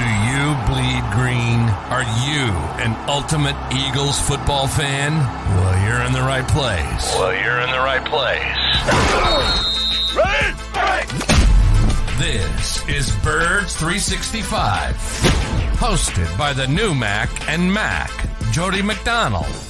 Do you bleed green? Are you an ultimate Eagles football fan? Well, you're in the right place. Well, you're in the right place. This is Birds 365, hosted by the new Mac and Mac, Jody McDonald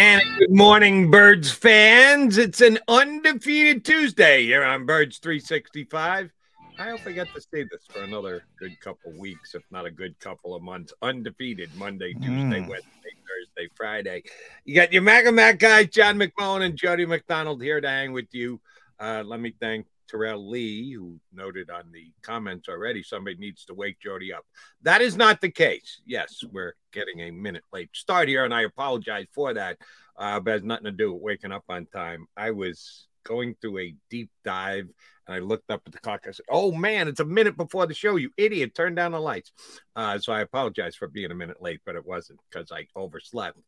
And good morning, Birds fans. It's an undefeated Tuesday here on Birds 365. I hope I get to say this for another good couple weeks, if not a good couple of months. Undefeated Monday, Tuesday, Mm. Wednesday, Thursday, Friday. You got your Mac and Mac guys, John McMullen and Jody McDonald here to hang with you. Uh, let me thank Terrell Lee, who noted on the comments already somebody needs to wake Jody up. That is not the case. Yes, we're getting a minute late start here, and I apologize for that. Uh, but has nothing to do with waking up on time. I was going through a deep dive and I looked up at the clock. I said, Oh man, it's a minute before the show, you idiot. Turn down the lights. Uh, so I apologize for being a minute late, but it wasn't because I overslept.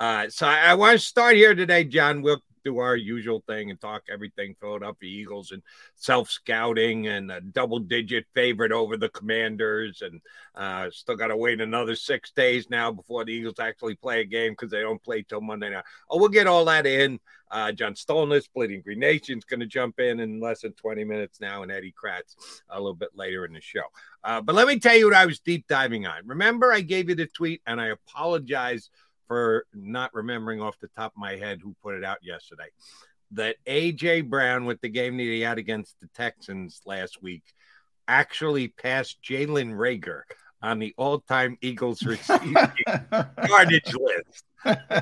Uh, so I, I want to start here today, John. We'll do our usual thing and talk everything Philadelphia Eagles and self scouting and a double digit favorite over the Commanders. And uh, still got to wait another six days now before the Eagles actually play a game because they don't play till Monday night. Oh, we'll get all that in. Uh, John Stolnis, Bleeding Green Nation's going to jump in in less than 20 minutes now, and Eddie Kracz a little bit later in the show. Uh, but let me tell you what I was deep diving on. Remember, I gave you the tweet, and I apologize for not remembering off the top of my head who put it out yesterday. That AJ Brown, with the game that he had against the Texans last week, actually passed Jalen Reagor on the all-time Eagles receiving yardage list.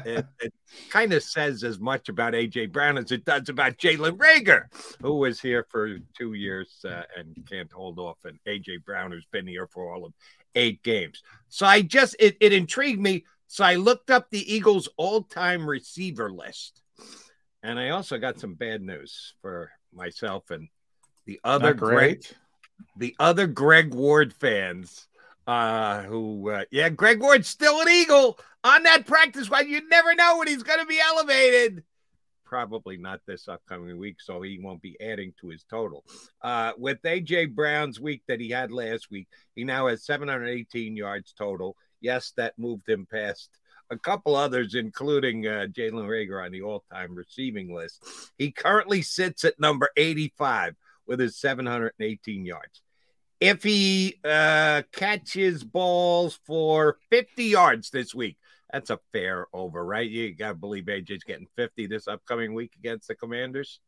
It, it kind of says as much about AJ Brown as it does about Jalen Reagor, who was here for two years uh, and can't hold off, and AJ Brown, who's been here for all of eight games. So I just it, it intrigued me. So I looked up the Eagles' all-time receiver list, and I also got some bad news for myself and the other Greg, great. the other Greg Ward fans. Uh, who, uh, yeah, Greg Ward's still an Eagle on that practice squad. You never know when he's going to be elevated. Probably not this upcoming week, so he won't be adding to his total. Uh, with AJ Brown's week that he had last week, he now has 718 yards total. Yes, that moved him past a couple others, including uh, Jalen Reagor on the all time receiving list. He currently sits at number 85 with his 718 yards. if he uh, catches balls for 50 yards this week, that's a fair over, right? You got to believe AJ's getting 50 this upcoming week against the Commanders.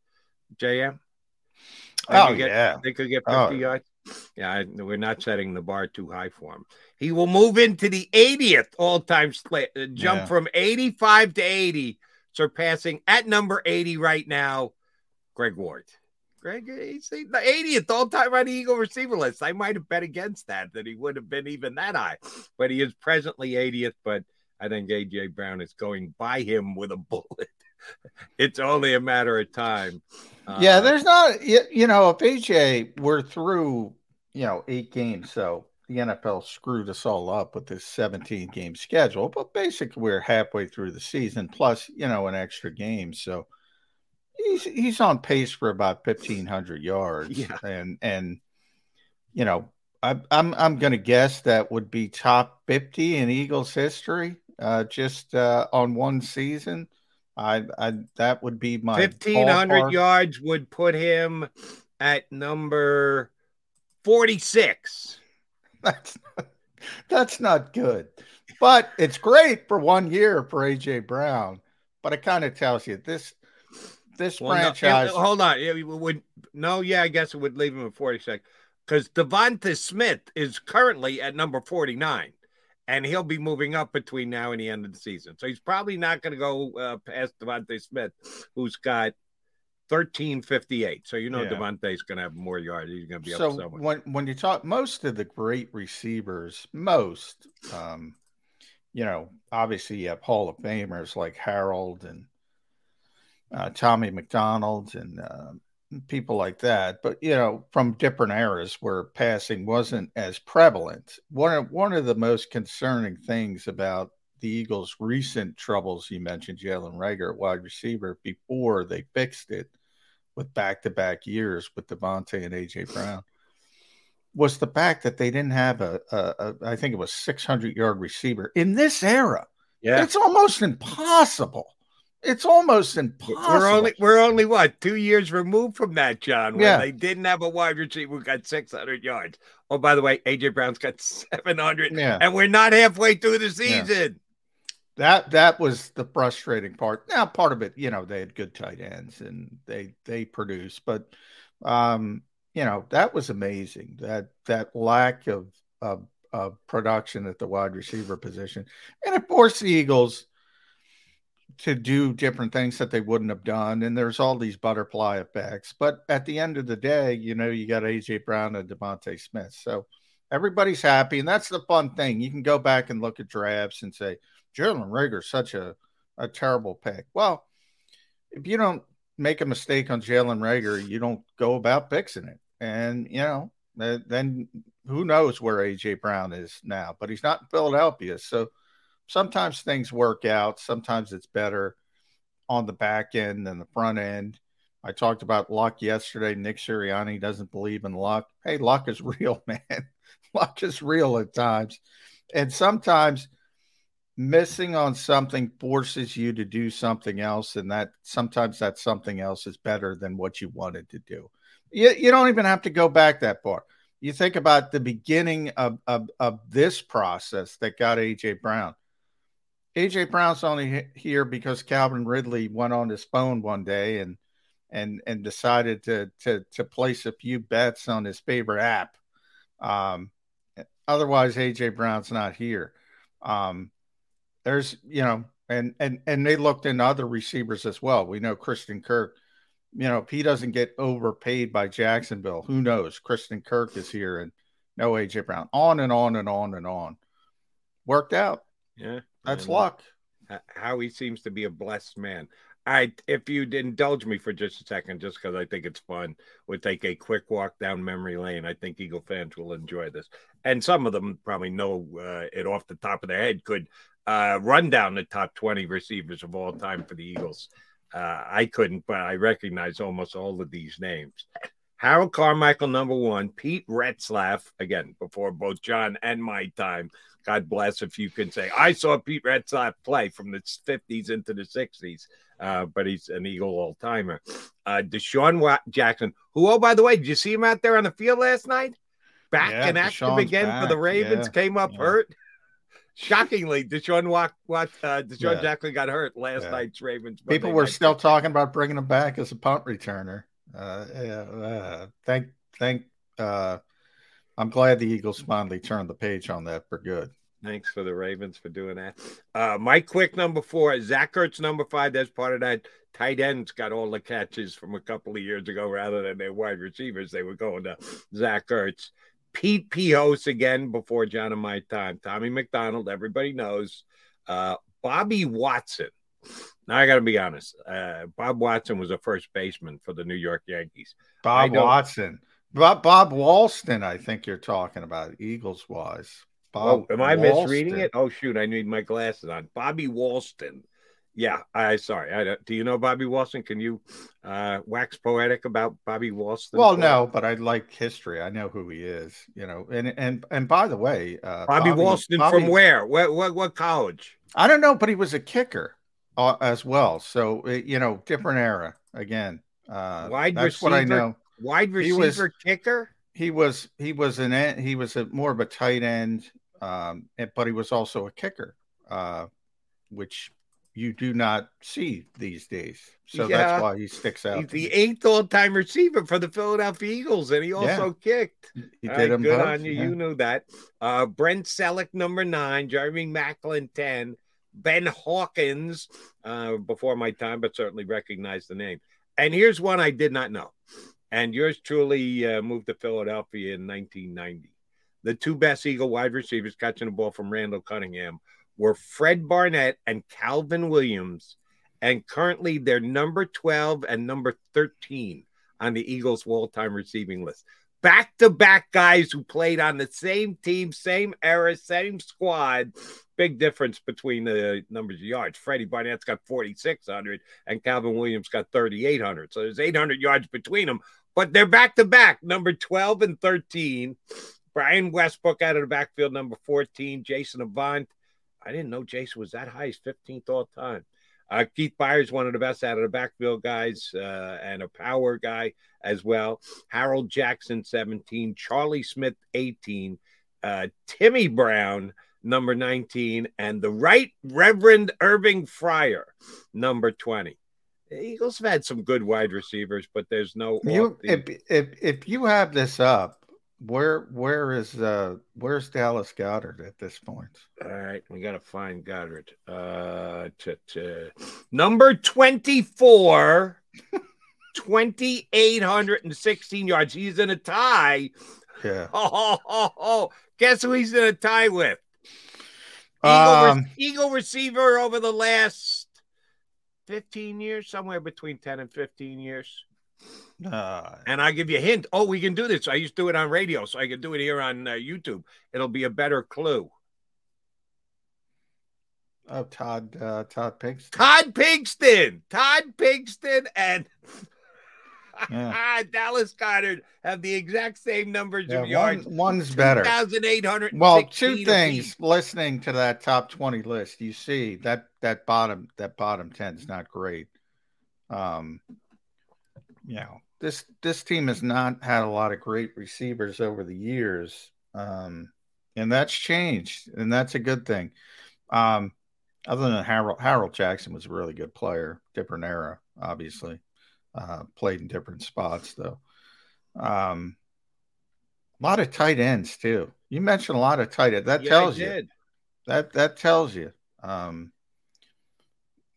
JM? They oh, get, yeah. They could get 50 oh. yards. Yeah, we're not setting the bar too high for him. He will move into the 80th all time split, uh, jump yeah. from 85 to 80, surpassing at number 80 right now, Greg Ward. Greg, he's the 80th all time on the Eagle receiver list. I might have bet against that, that he would have been even that high, but he is presently 80th. But I think AJ Brown is going by him with a bullet. it's only a matter of time. Yeah, uh, there's not, you know, if AJ we're through, you know, eight games, so the NFL screwed us all up with this 17 game schedule, but basically we're halfway through the season, plus, you know, an extra game. So, he's he's on pace for about fifteen hundred yards. Yeah. And and you know, I, I'm I'm going to guess that would be top fifty in Eagles history, uh, just uh, on one season. I, I that would be my fifteen hundred yards would put him at number forty six. That's not, that's not good, but it's great for one year for AJ Brown. But it kind of tells you this this well, franchise. No, hold on. It would no, yeah, I guess it would leave him at 46 because DeVonta Smith is currently at number 49, and he'll be moving up between now and the end of the season. So he's probably not going to go uh, past DeVonta Smith, who's got 1358. So you know yeah. DeVonta's going to have more yards. He's going to be so up somewhere. when when you talk most of the great receivers, most, um, you know, obviously you have Hall of Famers like Harold and uh, Tommy McDonald and uh, people like that. But you know, from different eras where passing wasn't as prevalent. One of one of the most concerning things about the Eagles' recent troubles, you mentioned Jalen Reagor, wide receiver, before they fixed it with back-to-back years with DeVonta and AJ Brown. Was the fact that they didn't have a, a, a I think it was 600 yard receiver in this era. Yeah. It's almost impossible it's almost impossible. We're only we're only what two years removed from that, John. When yeah. they didn't have a wide receiver who got six hundred yards. Oh, by the way, AJ Brown's got seven hundred, yeah. and we're not halfway through the season. Yeah. That that was the frustrating part. Now, part of it, you know, they had good tight ends and they they produced, but um, you know, that was amazing. That that lack of of, of production at the wide receiver position, and of course, the Eagles to do different things that they wouldn't have done. And there's all these butterfly effects. But at the end of the day, you know, you got AJ Brown and DeVonta Smith. So everybody's happy. And that's the fun thing. You can go back and look at drafts and say, Jalen Reagor's such a, a terrible pick. Well, if you don't make a mistake on Jalen Reagor, you don't go about fixing it. And, you know, then who knows where AJ Brown is now, but he's not in Philadelphia. So sometimes things work out. Sometimes it's better on the back end than the front end. I talked about luck yesterday. Nick Sirianni doesn't believe in luck. Hey, luck is real, man. luck is real at times. And sometimes missing on something forces you to do something else. And that sometimes that something else is better than what you wanted to do. You, you don't even have to go back that far. You think about the beginning of, of, of this process that got AJ Brown. AJ Brown's only here because Calvin Ridley went on his phone one day and and and decided to to to place a few bets on his favorite app. Um, otherwise, AJ Brown's not here. Um, there's you know, and and and they looked into other receivers as well. We know Christian Kirk. You know, if he doesn't get overpaid by Jacksonville, who knows? Christian Kirk is here and no AJ Brown. On and on and on and on. Worked out. Yeah. That's luck. How he seems to be a blessed man. I, if you'd indulge me for just a second, just because I think it's fun, we'll take a quick walk down memory lane. I think Eagle fans will enjoy this, and some of them probably know uh, it off the top of their head. Could uh, run down the top twenty receivers of all time for the Eagles. Uh, I couldn't, but I recognize almost all of these names. Harold Carmichael, number one. Pete Retzlaff, again, before both John and my time. God bless if you can say, I saw Pete Retzlaff play from the 50s into the 60s, uh, but he's an Eagle all timer. Uh, DeSean Jackson, who, oh, by the way, did you see him out there on the field last night? back Yeah, and active DeSean's again for the. Ravens. Yeah, Came up yeah. hurt. Shockingly, DeSean Walk, what uh, DeSean. Jackson got hurt last night's Ravens. Monday People were night still talking about bringing him back as a punt returner. Uh, yeah, uh, thank, thank. Uh, I'm glad the Eagles finally turned the page on that for good. Thanks for the Ravens for doing that. Uh, Mike Quick, number four. Zach Ertz, number five. That's part of that. Tight ends got all the catches from a couple of years ago rather than their wide receivers. They were going to Zach Ertz. Pete Pihos again before John and my time. Tommy McDonald, everybody knows. Uh, Bobby Watson. Now I got to be honest. Uh, Bob Watson was a first baseman for the New York Yankees. Bob Watson, Bob, Bob Walston. I think you're talking about Eagles wise. Oh, am I misreading it? Oh, shoot, I need my glasses on. Bobby Walston. Yeah, I sorry. I don't, do you know Bobby Walston? Can you uh, wax poetic about Bobby Walston? Well, no, but I like history. I know who he is. You know, and and and by the way, uh, Bobby, Walston Bobby- from where? What what what college? I don't know, but he was a kicker uh, as well. So uh, you know, different era again. Uh, Wide that's what I receiver? know. Wide He receiver was- kicker? He was he was an he was a more of a tight end, um, but he was also a kicker, uh, which you do not see these days. So Yeah. that's why he sticks out. He's the eighth all-time receiver for the Philadelphia Eagles, and he also kicked. He did right, good both, on you. yeah. You knew that. Uh, Brent Celek, number nine. Jeremy Maclin, 10. Ben Hawkins, uh, before my time, but certainly recognize the name. And here's one I did not know. And yours truly uh, moved to Philadelphia in 1990. The two best Eagle wide receivers catching the ball from Randall Cunningham were Fred Barnett and Calvin Williams. And currently they're number 12 and number 13 on the Eagles' all time receiving list back to back guys who played on the same team, same era, same squad. Big difference between the numbers of yards. Freddie Barnett's got 4,600 and Calvin Williams got 3,800. So there's 800 yards between them, but they're back to back, number 12 and 13. Brian Westbrook out of the backfield, number 14. Jason Avant. I didn't know Jason was that high. He's 15th all time. Uh, Keith Byars, one of the best out of the backfield guys, uh, and a power guy as well. Harold Jackson, 17. Charlie Smith, 18. Uh, Timmy Brown, number 19. And the Right Reverend Irving Fryar, number 20. Eagles have had some good wide receivers, but there's no. You if if if you have this up, where where is uh where's Dallas Goedert at this point? All right, we got to find Goedert. Uh, t- t- number 24, 2,816 yards. He's in a tie. Yeah. Oh, oh, oh, oh. guess who he's in a tie with? Eagle, re- Um, Eagle receiver over the last 15 years, somewhere between 10 and 15 years. uh, And I give you a hint. Oh, we can do this. I used to do it on radio, so I can do it here on uh, YouTube. It'll be a better clue. oh, Todd uh, Todd Pinkston. Todd Pinkston, Todd Pinkston, and Yeah. Dallas Goedert have the exact same numbers Yeah, of yards. one, one's better. Thousand eight hundred. Well, two things. Listening to that top twenty list, you see that that bottom that bottom ten is not great. Um, you know this this team has not had a lot of great receivers over the years, um, and that's changed, and that's a good thing. Um, other than Harold Harold Jackson was a really good player, different era, obviously. Uh, played in different spots though. Um, a lot of tight ends too. You mentioned a lot of tight ends. That Yeah, tells you that that tells you. Um,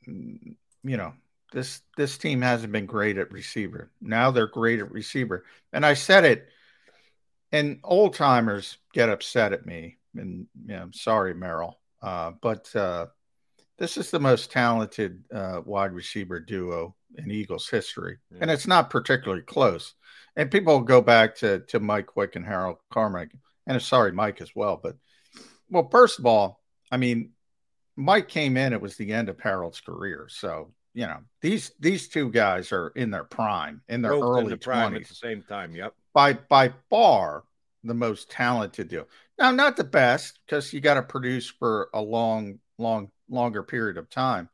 mm, you know this this team hasn't been great at receiver. Now they're great at receiver, and I said it. And old timers get upset at me, and you know, I'm sorry, Merrill, uh, but uh, this is the most talented uh, wide receiver duo in Eagles history, and it's not particularly close. And people go back to to Mike Quick and Harold Carmichael, and sorry, Mike as well. But well, first of all, I mean, Mike came in; it was the end of Harold's career, so you know these these two guys are in their prime, in their Both early prime at the same time. Yep. by by far the most talented duo. Now, not the best because you got to produce for a long, long, longer period of time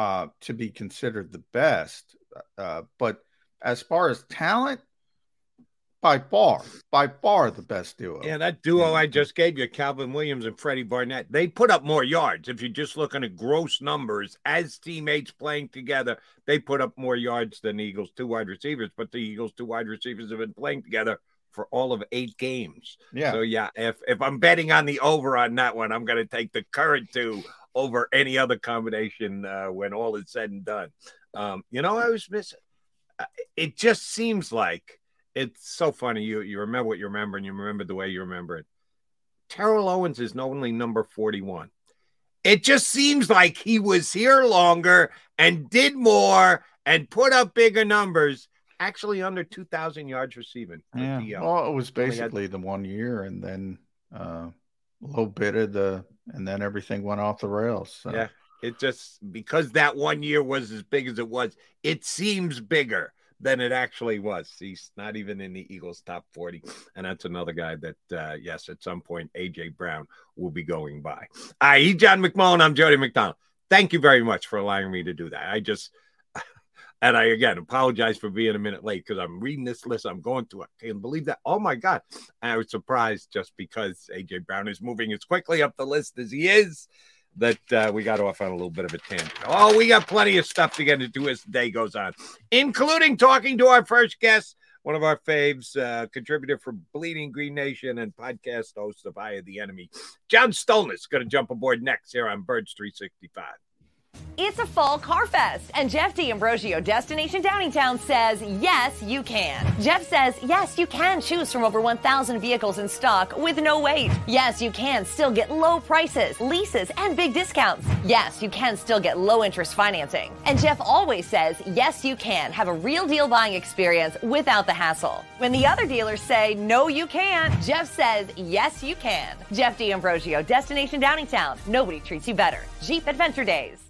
uh, to be considered the best. Uh, but as far as talent, by far, by far the best duo. Yeah, that duo I just gave you, Calvin Williams and Freddie Barnett, they put up more yards. If you're just looking at gross numbers as teammates playing together, they put up more yards than Eagles' two wide receivers. But the Eagles' two wide receivers have been playing together for all of eight games. Yeah. So yeah, if if I'm betting on the over on that one, I'm going to take the current two over any other combination uh, when all is said and done. Um, you know, I was missing. uh, It just seems like it's so funny. You you remember what you remember, and you remember the way you remember it. Terrell Owens is only number 41. It just seems like he was here longer and did more and put up bigger numbers. Actually, under 2,000 yards receiving. Yeah. Well, it was Only had- basically the one year, and then uh, little bit of the, and then everything went off the rails. So. Yeah. It just because that one year was as big as it was, it seems bigger than it actually was. He's not even in the Eagles top 40. And that's another guy that, uh, yes, at some point, AJ Brown will be going by. All right, he's John McMullen. I'm Jody McDonald. Thank you very much for allowing me to do that. I just, and I again apologize for being a minute late because I'm reading this list. I'm going through. it. can't believe that. Oh my God. And I was surprised just because AJ Brown is moving as quickly up the list as he is that uh, we got off on a little bit of a tangent. Oh, we got plenty of stuff to get into as the day goes on, including talking to our first guest, one of our faves, uh, contributor for Bleeding Green Nation and podcast host of Eye of the Enemy. John Stolnis going to jump aboard next here on Birds 365. It's a fall car fest, and Jeff D'Ambrosio, Destination Downingtown, says yes, you can. Jeff says yes, you can choose from over 1,000 vehicles in stock with no wait. Yes, you can still get low prices, leases, and big discounts. Yes, you can still get low interest financing. And Jeff always says yes, you can have a real deal buying experience without the hassle. When the other dealers say no, you can't, Jeff says yes, you can. Jeff D'Ambrosio, Destination Downingtown. Nobody treats you better. Jeep Adventure Days.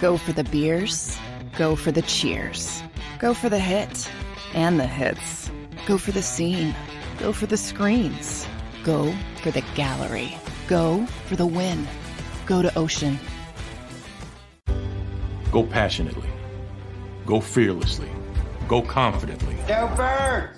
Go for the beers, go for the cheers, go for the hit and the hits, go for the scene, go for the screens, go for the gallery, go for the win, go to Ocean. Go passionately. Go fearlessly. Go confidently. Go birds!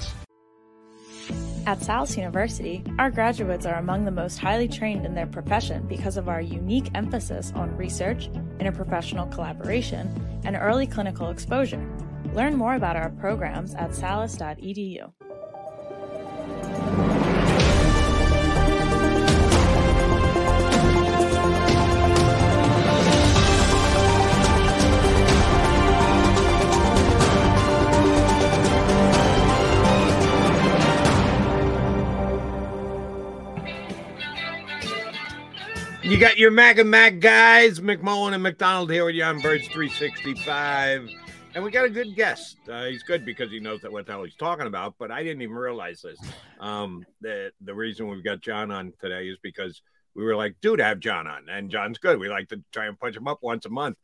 At Salus University, our graduates are among the most highly trained in their profession because of our unique emphasis on research, interprofessional collaboration, and early clinical exposure. Learn more about our programs at salus.edu. You got your Mac and Mac guys, McMullen and McDonald here with you on Birds 365. And we got a good guest. Uh, he's good because he knows that what the hell he's talking about, but I didn't even realize this. Um, the, the reason we've got John on today is because we were like, dude, have John on. And John's good. We like to try and punch him up once a month.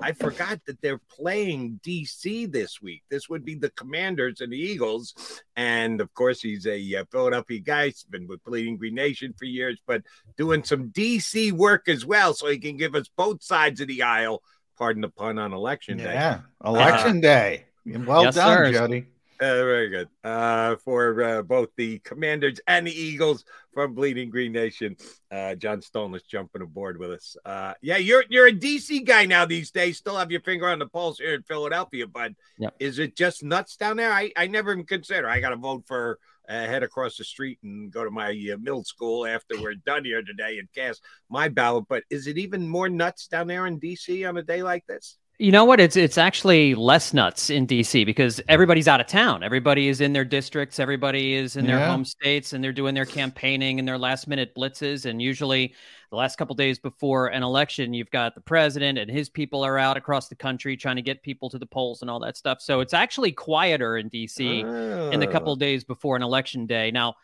I forgot that they're playing DC this week. This would be the Commanders and the Eagles. And of course, he's a uh, Philadelphia guy. He's been with Bleeding Green Nation for years, but doing some DC work as well. So he can give us both sides of the aisle. Pardon the pun on election day. Yeah, election uh, day. Well yes, done, sir. Jody. Uh, very good. Uh, for uh, both the Commanders and the Eagles from Bleeding Green Nation, uh, John Stolnis jumping aboard with us. Uh, yeah, you're you're a DC guy now these days. Still have your finger on the pulse here in Philadelphia, but yep. is it just nuts down there? I, I never even consider. I got to vote for uh, head across the street and go to my uh, middle school after we're done here today and cast my ballot. But is it even more nuts down there in DC on a day like this? You know what? It's it's actually less nuts in DC because everybody's out of town. Everybody is in their districts. Everybody is in yeah. their home states, and they're doing their campaigning and their last minute blitzes. And usually, the last couple days before an election, you've got the president and his people are out across the country trying to get people to the polls and all that stuff. So it's actually quieter in DC oh. in the couple ah. days before an election day. Now,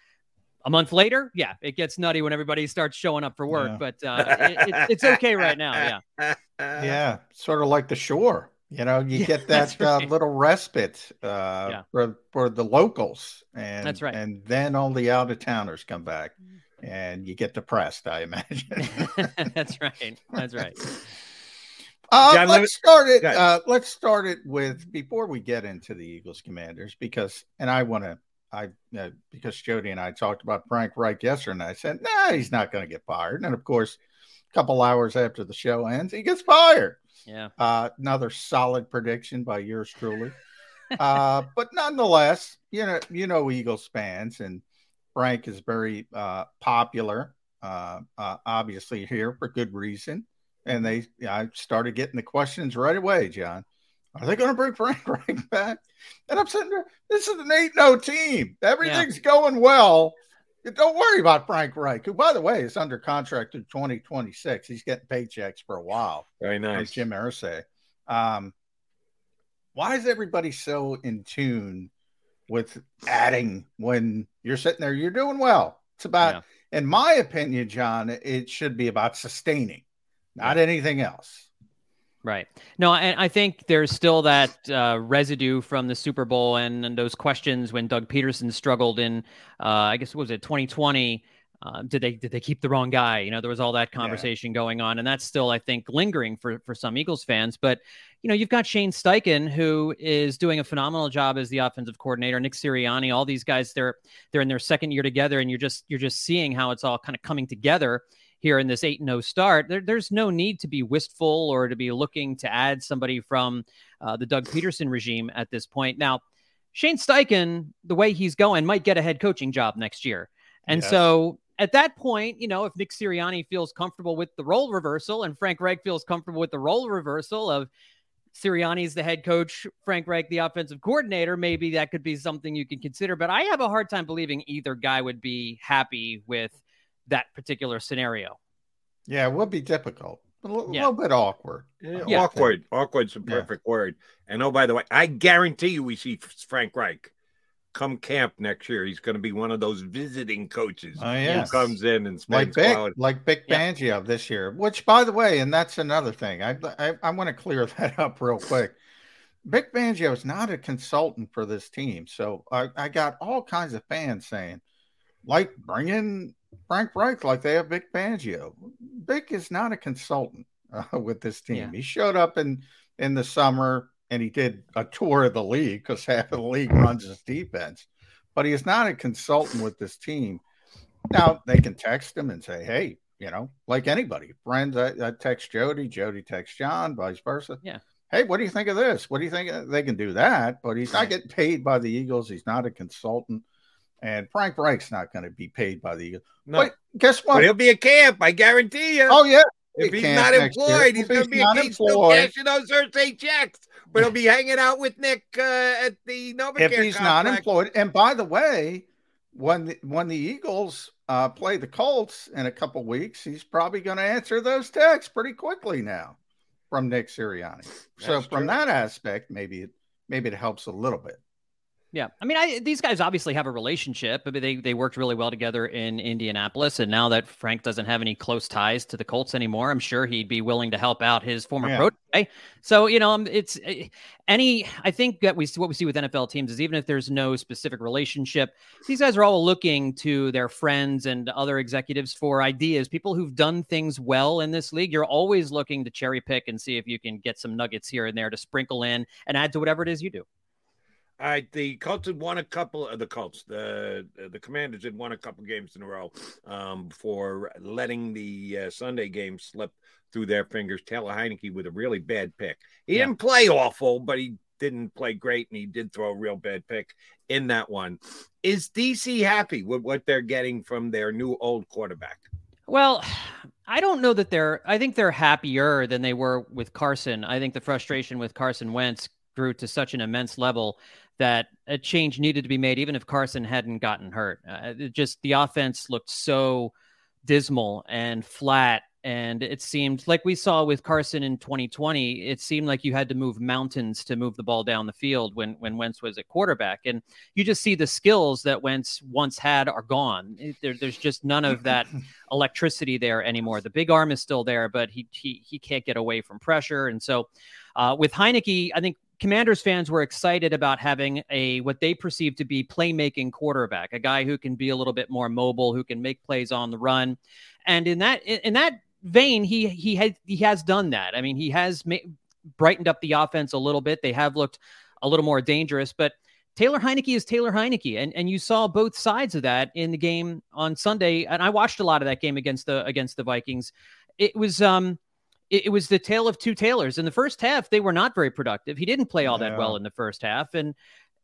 a month later, yeah, it gets nutty when everybody starts showing up for work, yeah. but uh, it, it, it's okay right now. Yeah. Yeah. Sort of like the shore. You know, you yeah, get that uh, right. uh, little respite uh, yeah. for, for the locals. And that's right. And then all the out of towners come back and you get depressed, I imagine. that's right. That's right. Uh, John, let's start it. Uh, let's start it with before we get into the Eagles Commanders because, and I want to I uh, because Jody and I talked about Frank Reich yesterday, and I said, "Nah, he's not going to get fired." And of course, a couple hours after the show ends, he gets fired. Yeah, uh, another solid prediction by yours truly. uh, but nonetheless, you know, you know, Eagles fans, and Frank is very uh, popular, uh, uh, obviously here for good reason. And they, I started getting the questions right away, John. Are they going to bring Frank Reich back? And I'm sitting there, this is an eight no team. Everything's yeah. going well. Don't worry about Frank Reich, who, by the way, is under contract through 2026. He's getting paychecks for a while. Very nice. Jim Irsay. Um, why is everybody so in tune with adding when you're sitting there? You're doing well. It's about, yeah. in my opinion, John, it should be about sustaining, not yeah. anything else. Right. No, and I think there's still that uh, residue from the Super Bowl and, and, those questions when Doug Pederson struggled in, uh, I guess what was it 2020. Uh, did they did they keep the wrong guy? You know, there was all that conversation yeah. going on, and that's still, I think, lingering for for some Eagles fans. But you know, you've got Shane Steichen, who is doing a phenomenal job as the offensive coordinator. Nick Sirianni, all these guys, they're they're in their second year together, and you're just you're just seeing how it's all kind of coming together here in this 8 0 start, there, there's no need to be wistful or to be looking to add somebody from uh, the Doug Pederson regime at this point. Now, Shane Steichen, the way he's going, might get a head coaching job next year. And yes. so at that point, you know, if Nick Sirianni feels comfortable with the role reversal and Frank Reich feels comfortable with the role reversal of Sirianni's the head coach, Frank Reich the offensive coordinator, maybe that could be something you can consider. But I have a hard time believing either guy would be happy with that particular scenario. Yeah, it would be difficult. A little, yeah. little bit awkward. Yeah, Awkward. Awkward's a perfect yeah. word. And oh, by the way, I guarantee you we see Frank Reich come camp next year. He's going to be one of those visiting coaches oh, yes. who comes in and spends like Vic, like Vic Fangio this year. Which, by the way, and that's another thing. I I, I want to clear that up real quick. Vic Fangio is not a consultant for this team, so I, I got all kinds of fans saying, like, bring in Frank Reich like they have Vic Fangio. Vic is not a consultant uh, with this team. Yeah. He showed up in in the summer and he did a tour of the league because half of the league runs his defense, but he is not a consultant with this team. Now they can text him and say, "Hey, you know, like anybody, friends, I, I text Jody, Jody texts John, vice versa. Yeah. Hey, what do you think of this? What do you think? They can do that, but he's not getting paid by the Eagles. He's not a consultant. And Frank Reich's not going to be paid by the Eagles. No. But guess what? But he'll be a camp, I guarantee you. Oh, yeah. If he's not employed, he's going to be a he's still cashing those Thursday checks. But he'll be hanging out with Nick uh, at the Novacare. If he's complex. not employed, and by the way, when the, when the Eagles uh, play the Colts in a couple weeks, he's probably going to answer those texts pretty quickly now from Nick Sirianni. That's so from true. that aspect, maybe it maybe it helps a little bit. Yeah, I mean, I, these guys obviously have a relationship. but they they worked really well together in Indianapolis, and now that Frank doesn't have any close ties to the Colts anymore, I'm sure he'd be willing to help out his former yeah. protege. So you know, um, it's eh, any. I think that we what we see with NFL teams is even if there's no specific relationship, these guys are all looking to their friends and other executives for ideas. People who've done things well in this league, you're always looking to cherry pick and see if you can get some nuggets here and there to sprinkle in and add to whatever it is you do. All right, the Colts had won a couple of the Colts. The the Commanders had won a couple games in a row um, for letting the uh, Sunday game slip through their fingers. Taylor Heinicke with a really bad pick. He yeah. didn't play awful, but he didn't play great, and he did throw a real bad pick in that one. Is DC happy with what they're getting from their new old quarterback? Well, I don't know that they're. I think they're happier than they were with Carson. I think the frustration with Carson Wentz grew to such an immense level that a change needed to be made, even if Carson hadn't gotten hurt. Uh, just the offense looked so dismal and flat. And it seemed like we saw with Carson in 2020, it seemed like you had to move mountains to move the ball down the field when, when Wentz was at quarterback. And you just see the skills that Wentz once had are gone. There, there's just none of that electricity there anymore. The big arm is still there, but he, he, he can't get away from pressure. And so uh, with Heinicke, I think Commanders fans were excited about having a what they perceived to be playmaking quarterback, a guy who can be a little bit more mobile, who can make plays on the run, and in that in that vein, he he had he has done that. I mean, he has ma- brightened up the offense a little bit. They have looked a little more dangerous, but Taylor Heinicke is Taylor Heinicke, and and you saw both sides of that in the game on Sunday. And I watched a lot of that game against the against the Vikings. It was um it, it, was the tale of two tailors. In the first half, they were not very productive. He didn't play all that well in the first half, and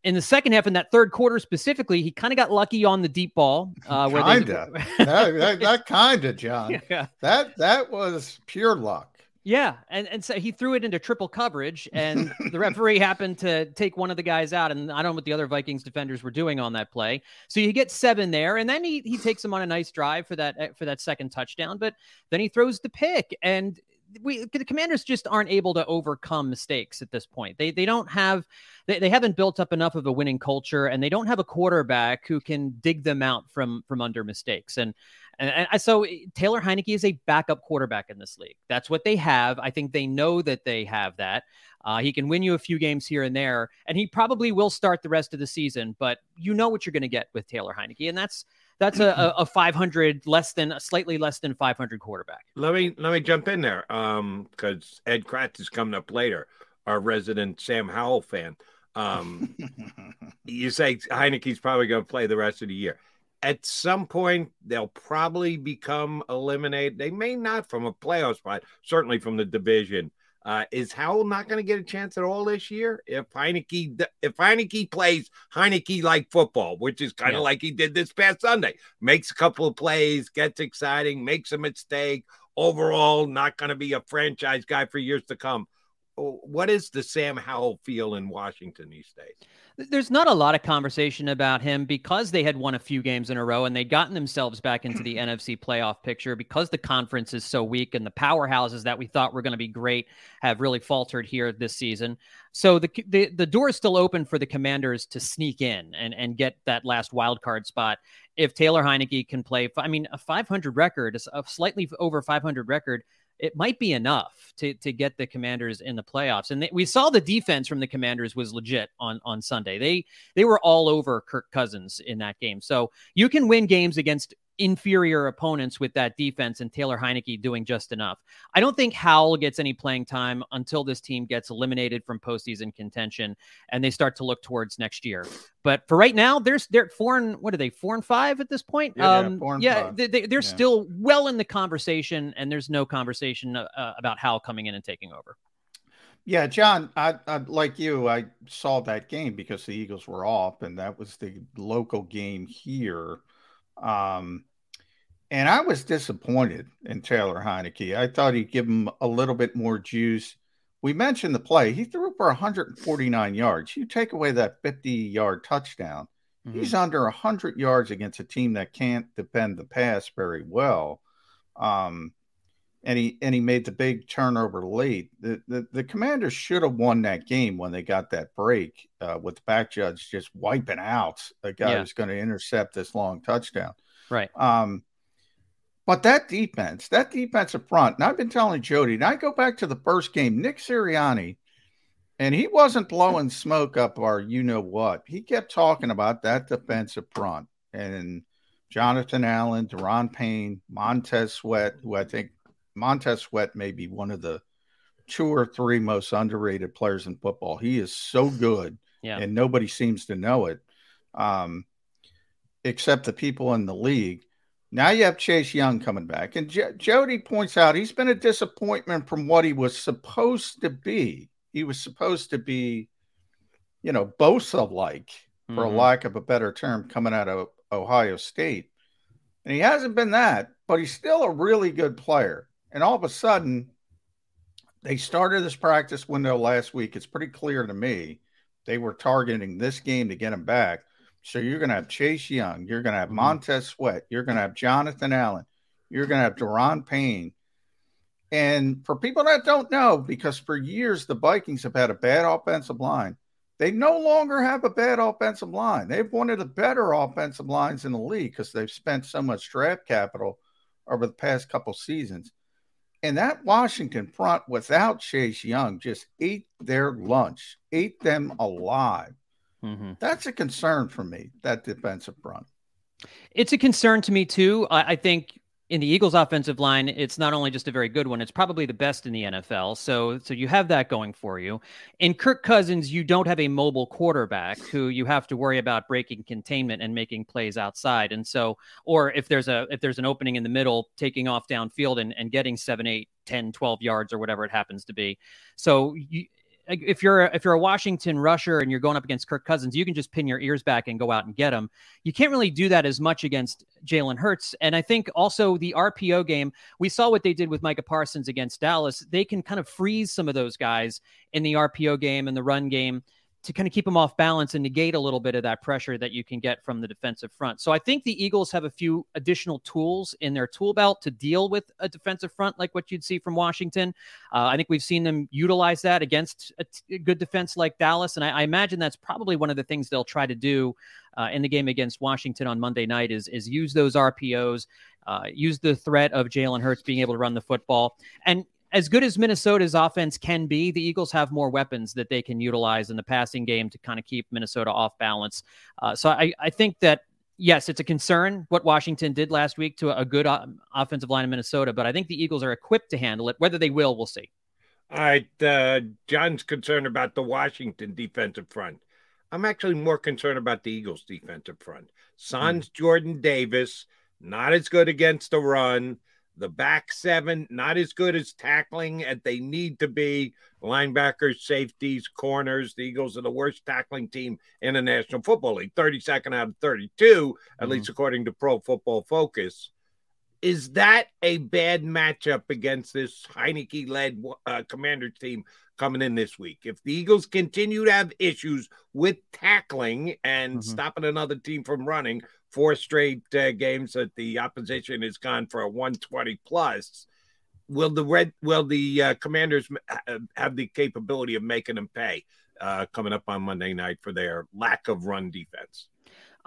in the second half, in that third quarter specifically, he kind of got lucky on the deep ball. Uh, kinda, they... that, that, that kind of John. Yeah. That that was pure luck. Yeah, and and so he threw it into triple coverage, and the referee happened to take one of the guys out, and I don't know what the other Vikings defenders were doing on that play. So you get seven there, and then he he takes him on a nice drive for that for that second touchdown, but then he throws the pick, and we the commanders just aren't able to overcome mistakes at this point. They they don't have they, they haven't built up enough of a winning culture and they don't have a quarterback who can dig them out from from under mistakes. And and, so Taylor Heinicke is a backup quarterback in this league. That's what they have. I think they know that they have that. Uh, he can win you a few games here and there, and he probably will start the rest of the season. But you know what you're going to get with Taylor Heinicke, and that's that's a, a 500 less than slightly less than 500 quarterback. Let me let me jump in there um because Ed Kracz is coming up later, our resident Sam Howell fan. Um, you say Heinicke's probably going to play the rest of the year. At some point, they'll probably become eliminated. They may not from a playoff spot, certainly from the division. Uh, is Howell not going to get a chance at all this year? If Heinicke if Heinicke plays Heinicke like football, which is kind of yeah. like he did this past Sunday, makes a couple of plays, gets exciting, makes a mistake. Overall, not going to be a franchise guy for years to come. What is the Sam Howell feel in Washington these days? There's not a lot of conversation about him because they had won a few games in a row and they'd gotten themselves back into the NFC playoff picture because the conference is so weak and the powerhouses that we thought were going to be great have really faltered here this season. So the, the the door is still open for the Commanders to sneak in and and get that last wild card spot if Taylor Heinicke can play. I mean, a 500 record, a slightly over 500 record it might be enough to to get the Commanders in the playoffs. And they, we saw the defense from the Commanders was legit on on Sunday. They they were all over Kirk Cousins in that game. So you can win games against inferior opponents with that defense and Taylor Heinicke doing just enough. I don't think Howell gets any playing time until this team gets eliminated from postseason contention and they start to look towards next year. But for right now, there's they're four and what are they four and five at this point? Yeah, um, yeah, they, are yeah. still well in the conversation, and there's no conversation uh, uh, about Howell coming in and taking over. Yeah, John, I, I, like you. I saw that game because the Eagles were off, and that was the local game here. Um, and I was disappointed in Taylor Heinicke. I thought he'd give him a little bit more juice. We mentioned the play. He threw for 149 yards. You take away that 50 yard touchdown, mm-hmm. he's under 100 yards against a team that can't defend the pass very well. Um, and he and he made the big turnover late. The the, the Commanders should have won that game when they got that break uh, with the back judge just wiping out a guy yeah. who's going to intercept this long touchdown. Right. Um, but that defense, that defensive front, and I've been telling Jody, and I go back to the first game, Nick Sirianni, and he wasn't blowing smoke up our you know what. He kept talking about that defensive front and Jonathan Allen, Daron Payne, Montez Sweat, who I think Montez Sweat may be one of the two or three most underrated players in football. He is so good, yeah. and nobody seems to know it, um, except the people in the league. Now you have Chase Young coming back, and J- Jody points out he's been a disappointment from what he was supposed to be. He was supposed to be, you know, Bosa like, for mm-hmm. a lack of a better term, coming out of Ohio State. And he hasn't been that, but he's still a really good player. And all of a sudden, they started this practice window last week. It's pretty clear to me they were targeting this game to get him back. So you're going to have Chase Young, you're going to have mm-hmm. Montez Sweat, you're going to have Jonathan Allen, you're going to have Daron Payne. And for people that don't know, because for years the Vikings have had a bad offensive line, they no longer have a bad offensive line. They've one of the better offensive lines in the league because they've spent so much draft capital over the past couple seasons. And that Washington front without Chase Young just ate their lunch, ate them alive. Mm-hmm. That's a concern for me, that defensive front. It's a concern to me, too. I, I think in the Eagles offensive line, it's not only just a very good one, it's probably the best in the NFL. So so you have that going for you. In Kirk Cousins, you don't have a mobile quarterback who you have to worry about breaking containment and making plays outside. And so or if there's a if there's an opening in the middle, taking off downfield and, and getting 7, 8, 10, 12 yards or whatever it happens to be. So you, if you're if you're a Washington rusher and you're going up against Kirk Cousins, you can just pin your ears back and go out and get him. You can't really do that as much against Jalen Hurts. And I think also the RPO game, we saw what they did with Micah Parsons against Dallas. They can kind of freeze some of those guys in the RPO game and the run game to kind of keep them off balance and negate a little bit of that pressure that you can get from the defensive front. So I think the Eagles have a few additional tools in their tool belt to deal with a defensive front like what you'd see from Washington. Uh, I think we've seen them utilize that against a, t- a good defense like Dallas, and I, I, imagine that's probably one of the things they'll try to do uh, in the game against Washington on Monday night is is use those RPOs. Uh, use the threat of Jalen Hurts being able to run the football. And as good as Minnesota's offense can be, the Eagles have more weapons that they can utilize in the passing game to kind of keep Minnesota off balance. Uh, so I, I think that yes, it's a concern what Washington did last week to a good o- offensive line in Minnesota, but I think the Eagles are equipped to handle it. Whether they will, we'll see. All right. Uh, John's concerned about the Washington defensive front. I'm actually more concerned about the Eagles defensive front. Sans mm. Jordan Davis, not as good against the run. The back seven, not as good as tackling as they need to be. Linebackers, safeties, corners. The Eagles are the worst tackling team in the National Football League, 32nd out of 32, at mm-hmm. least according to Pro Football Focus. Is that a bad matchup against this Heinicke led uh, Commanders team coming in this week? If the Eagles continue to have issues with tackling and mm-hmm. stopping another team from running, four straight uh, games that the opposition has gone for a 120 plus. Will the red will the uh, Commanders uh, have the capability of making them pay uh, coming up on Monday night for their lack of run defense?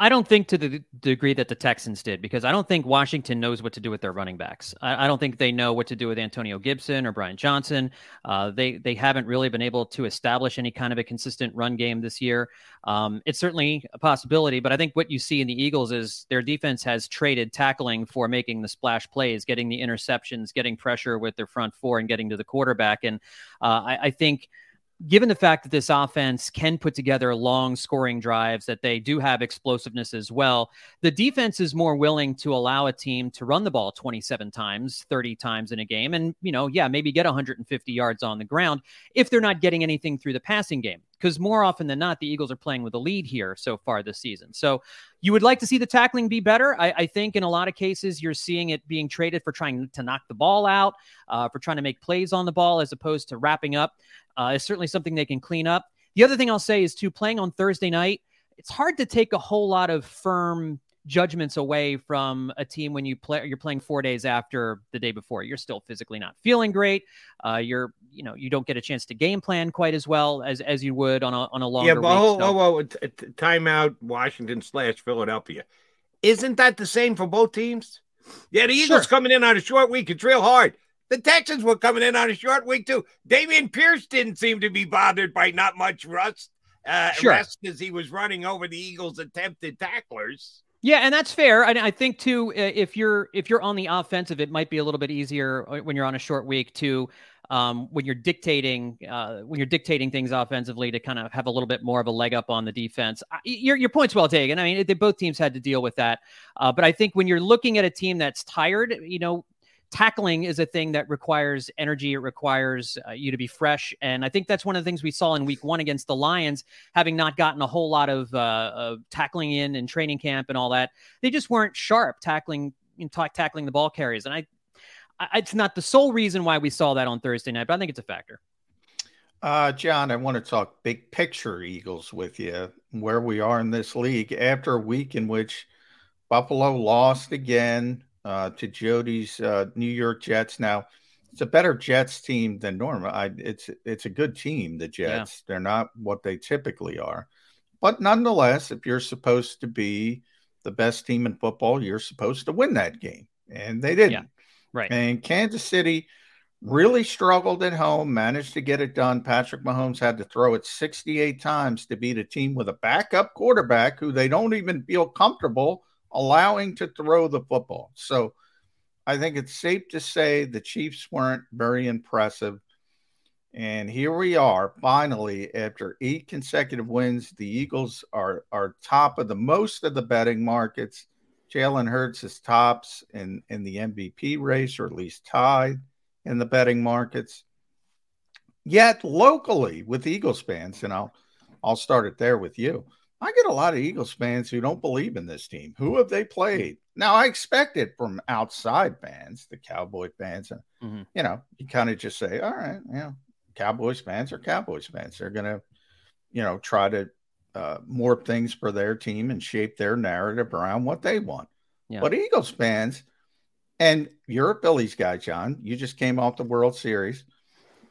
I don't think to the degree that the Texans did because I don't think Washington knows what to do with their running backs. I, I don't think they know what to do with Antonio Gibson or Brian Johnson. Uh, they they haven't really been able to establish any kind of a consistent run game this year. Um, it's certainly a possibility, but I think what you see in the Eagles is their defense has traded tackling for making the splash plays, getting the interceptions, getting pressure with their front four, and getting to the quarterback. And uh, I, I think given the fact that this offense can put together long scoring drives, that they do have explosiveness as well, the defense is more willing to allow a team to run the ball 27 times, 30 times in a game, and, you know, yeah, maybe get 150 yards on the ground if they're not getting anything through the passing game. Because more often than not, the Eagles are playing with a lead here so far this season. So you would like to see the tackling be better. I, I think in a lot of cases, you're seeing it being traded for trying to knock the ball out, uh, for trying to make plays on the ball as opposed to wrapping up uh, is certainly something they can clean up. The other thing I'll say is, too, playing on Thursday night, it's hard to take a whole lot of firm judgments away from a team when you play you're playing four days after the day before you're still physically not feeling great uh, you're you know you don't get a chance to game plan quite as well as as you would on a on a longer yeah but week, oh, so. oh, oh, t- t- timeout washington slash philadelphia isn't that the same for both teams yeah the eagles Sure. coming in on a short week it's real hard the Texans were coming in on a short week too. Dameon Pierce didn't seem to be bothered by not much rust, uh, Sure. rest as he was running over the Eagles' attempted tacklers. Yeah, and that's fair. I, I think too, uh, if you're if you're on the offensive, it might be a little bit easier uh, when you're on a short week to um, when you're dictating uh, when you're dictating things offensively to kind of have a little bit more of a leg up on the defense. I, your your point's well taken. I mean, they, both teams had to deal with that, uh, but I think when you're looking at a team that's tired, you know. Tackling is a thing that requires energy. It requires uh, you to be fresh, and I think that's one of the things we saw in Week One against the Lions. Having not gotten a whole lot of, uh, of tackling in and training camp and all that, they just weren't sharp tackling in ta- tackling the ball carries. And I, I, it's not the sole reason why we saw that on Thursday night, but I think it's a factor. Uh, John, I want to talk big picture Eagles with you, where we are in this league after a week in which Buffalo lost again uh, to Jody's uh, New York Jets. Now, it's a better Jets team than normal. I, it's it's a good team, the Jets. They're not what they typically are, but nonetheless, if you're supposed to be the best team in football, you're supposed to win that game, and they didn't. Yeah, right. And Kansas City really struggled at home, managed to get it done. Patrick Mahomes had to throw it 68 times to beat a team with a backup quarterback who they don't even feel comfortable allowing to throw the football. So I think it's safe to say the Chiefs weren't very impressive. And here we are, finally, after eight consecutive wins. The Eagles are are top of the most of the betting markets. Jalen Hurts is tops in, in the MVP race, or at least tied in the betting markets. Yet locally with Eagles fans, and I'll I'll start it there with you. I get a lot of Eagles fans who don't believe in this team. Who have they played? Now I expect it from outside fans, the Cowboy fans, and Mhm. you know, you kind of just say, all right, you know, Cowboys fans are Cowboys fans. They're gonna, you know, try to uh, morph things for their team and shape their narrative around what they want. Yeah. But Eagles fans, and you're a Phillies guy, John. You just came off the World Series.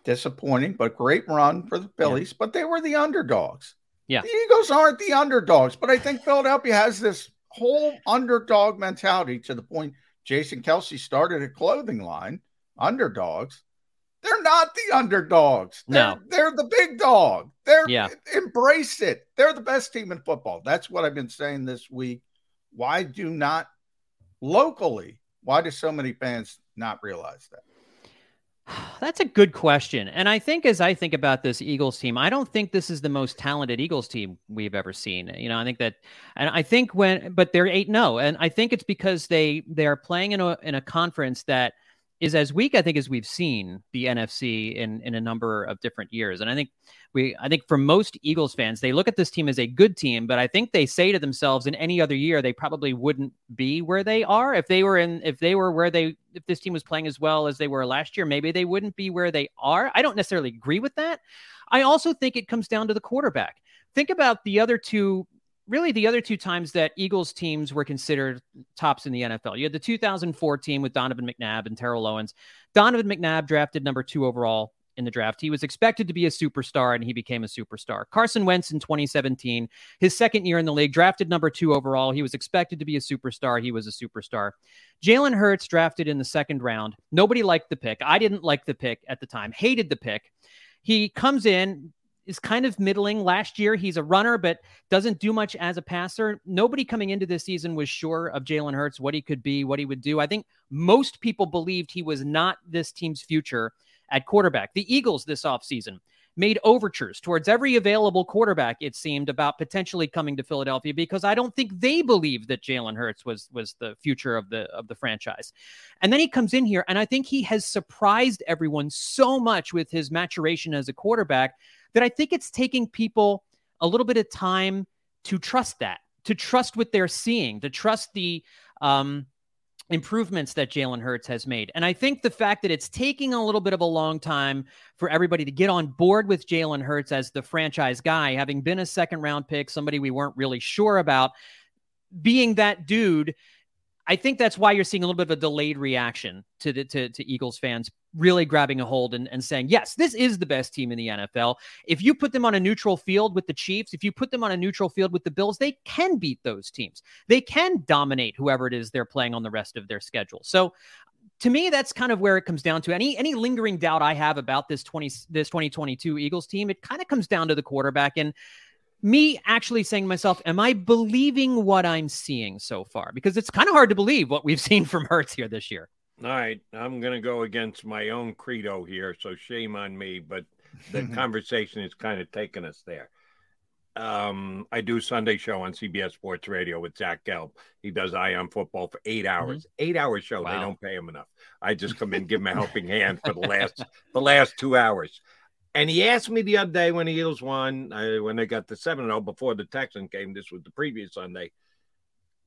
Disappointing, but great run for the Phillies. But they were the underdogs. Yeah. The Eagles aren't the underdogs, but I think Philadelphia has this whole underdog mentality to the point Jason Kelce started a clothing line, underdogs. They're not the underdogs. They're, No. they're the big dog. They're Yeah. embrace it. They're the best team in football. That's what I've been saying this week. Why do not locally? Why do so many fans not realize that? That's a good question. And I think as I think about this Eagles team, I don't think this is the most talented Eagles team we've ever seen. You know, I think that and I think when but they're 8 no oh, and I think it's because they they are playing in a in a conference that is as weak I think as we've seen the NFC in in a number of different years. And I think we I think for most Eagles fans, they look at this team as a good team, but I think they say to themselves in any other year they probably wouldn't be where they are if they were in if they were where they if this team was playing as well as they were last year, maybe they wouldn't be where they are. I don't necessarily agree with that. I also think it comes down to the quarterback. Think about the other two really the other two times that Eagles teams were considered tops in the NFL. You had the 2004 team with Donovan McNabb and Terrell Owens. Donovan McNabb drafted number two overall in the draft. He was expected to be a superstar and he became a superstar. Carson Wentz in 2017, his second year in the league, drafted number two overall. He was expected to be a superstar. He was a superstar. Jalen Hurts drafted in the second round. Nobody liked the pick. I didn't like the pick at the time, hated the pick. He comes in, is kind of middling. Last year, he's a runner, but doesn't do much as a passer. Nobody coming into this season was sure of Jalen Hurts, what he could be, what he would do. I think most people believed he was not this team's future at quarterback. The Eagles this offseason made overtures towards every available quarterback, it seemed, about potentially coming to Philadelphia because I don't think they believed that Jalen Hurts was was the future of the of the franchise. And then he comes in here, and I think he has surprised everyone so much with his maturation as a quarterback that I think it's taking people a little bit of time to trust that, to trust what they're seeing, to trust the um, improvements that Jalen Hurts has made. And I think the fact that it's taking a little bit of a long time for everybody to get on board with Jalen Hurts as the franchise guy, having been a second round pick, somebody we weren't really sure about. being that dude, I think that's why you're seeing a little bit of a delayed reaction to the to, to Eagles fans really grabbing a hold and, and saying, yes, this is the best team in the NFL. If you put them on a neutral field with the Chiefs, if you put them on a neutral field with the Bills, they can beat those teams. They can dominate whoever it is they're playing on the rest of their schedule. So to me, that's kind of where it comes down to. Any any lingering doubt I have about this 20 this 2022 Eagles team, it kind of comes down to the quarterback. And me actually saying to myself, am I believing what I'm seeing so far? Because it's kind of hard to believe what we've seen from Hurts here this year. All right, I'm going to go against my own credo here, so shame on me, but the conversation is kind of taking us there. Um, I do Sunday show on CBS Sports Radio with Zach Gelb. He does Eye on Football for eight mm-hmm. hours. Mm-hmm. Eight hour show. Wow. They don't pay him enough. I just come in, give him a helping hand for the last the last two hours. And he asked me the other day when the Eagles won, uh, when they got the 7 0 before the Texan came, this was the previous Sunday.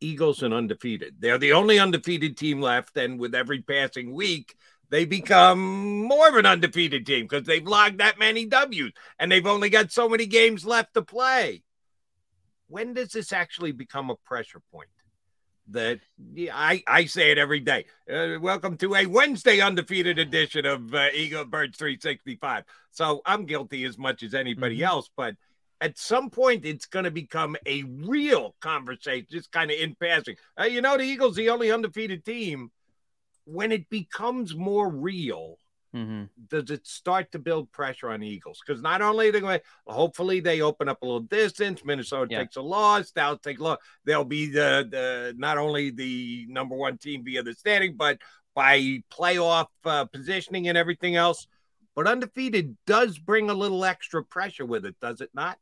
Eagles and undefeated. They're the only undefeated team left. And with every passing week, they become more of an undefeated team because they've logged that many W's and they've only got so many games left to play. When does this actually become a pressure point? That I, I say it every day. Uh, welcome to a Wednesday undefeated edition of uh, Eagle Birds 365. So I'm guilty as much as anybody mm-hmm. else, but at some point it's going to become a real conversation, just kind of in passing. Uh, you know, the Eagles, the only undefeated team. When it becomes more real, Mm-hmm. Does it start to build pressure on the Eagles? Because not only they're going, hopefully they open up a little distance. Minnesota yeah. takes a loss. Dallas take a loss. They'll be the the not only the number one team via the standing, but by playoff uh, positioning and everything else. But undefeated does bring a little extra pressure with it, does it not?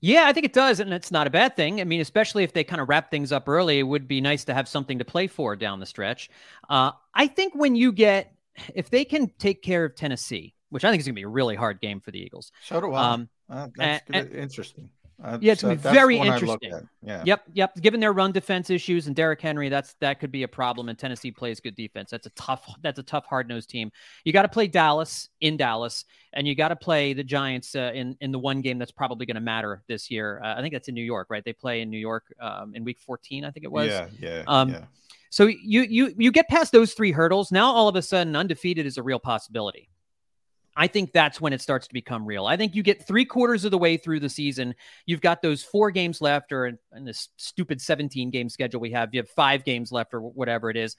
Yeah, I think it does, and it's not a bad thing. I mean, especially if they kind of wrap things up early, it would be nice to have something to play for down the stretch. Uh, I think when you get if they can take care of Tennessee, which I think is going to be a really hard game for the Eagles. So do I. Um, uh, that's and, and, interesting. Uh, yeah, it's be very interesting. Yeah. Yep. Yep. Given their run defense issues and Derrick Henry, that's that could be a problem. And Tennessee plays good defense. That's a tough. That's a tough, hard nosed team. You got to play Dallas in Dallas, and you got to play the Giants uh, in in the one game that's probably going to matter this year. Uh, I think that's in New York, right? They play in New York um, in Week 14, I think it was. Yeah. Yeah. Um, yeah. So you you you get past those three hurdles. Now all of a sudden, undefeated is a real possibility. I think that's when it starts to become real. I think you get three quarters of the way through the season. You've got those four games left, or in, in this stupid 17 game schedule we have, you have five games left, or whatever it is.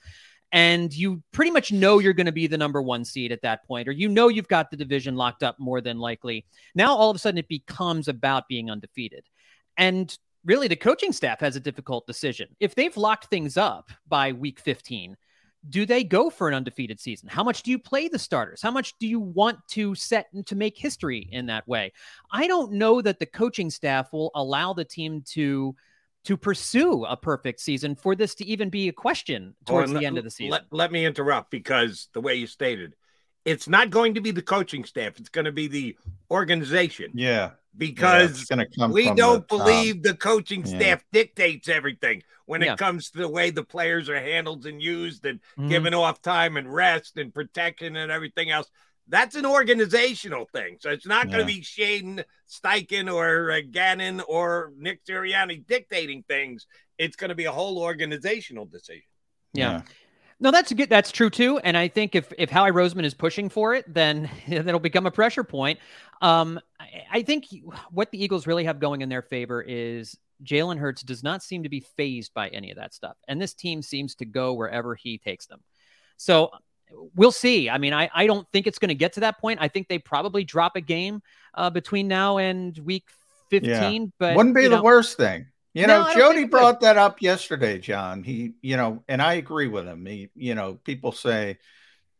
And you pretty much know you're going to be the number one seed at that point, or you know you've got the division locked up more than likely. Now, all of a sudden, it becomes about being undefeated. And really the coaching staff has a difficult decision. If they've locked things up by week 15, do they go for an undefeated season? How much do you play the starters? How much do you want to set to make history in that way? I don't know that the coaching staff will allow the team to to pursue a perfect season for this to even be a question oh, towards the end of the season. Let, let me interrupt because the way you stated, it's not going to be the coaching staff, it's going to be the organization. Yeah because yeah, we don't the believe the coaching staff yeah. dictates everything when yeah. it comes to the way the players are handled and used and mm-hmm. given off time and rest and protection and everything else. That's an organizational thing. So it's not going to be Shane Steichen or uh, Gannon or Nick Sirianni dictating things. It's going to be a whole organizational decision. yeah. No, that's good. That's true too. And I think if if Howie Roseman is pushing for it, then it'll become a pressure point. Um, I, I think what the Eagles really have going in their favor is Jalen Hurts does not seem to be fazed by any of that stuff, and this team seems to go wherever he takes them. So we'll see. I mean, I, I don't think it's going to get to that point. I think they probably drop a game uh, between now and week 15, yeah. but wouldn't be the know, worst thing. You know, no, Jody brought that up yesterday, John. He, you know, and I agree with him. He, you know, people say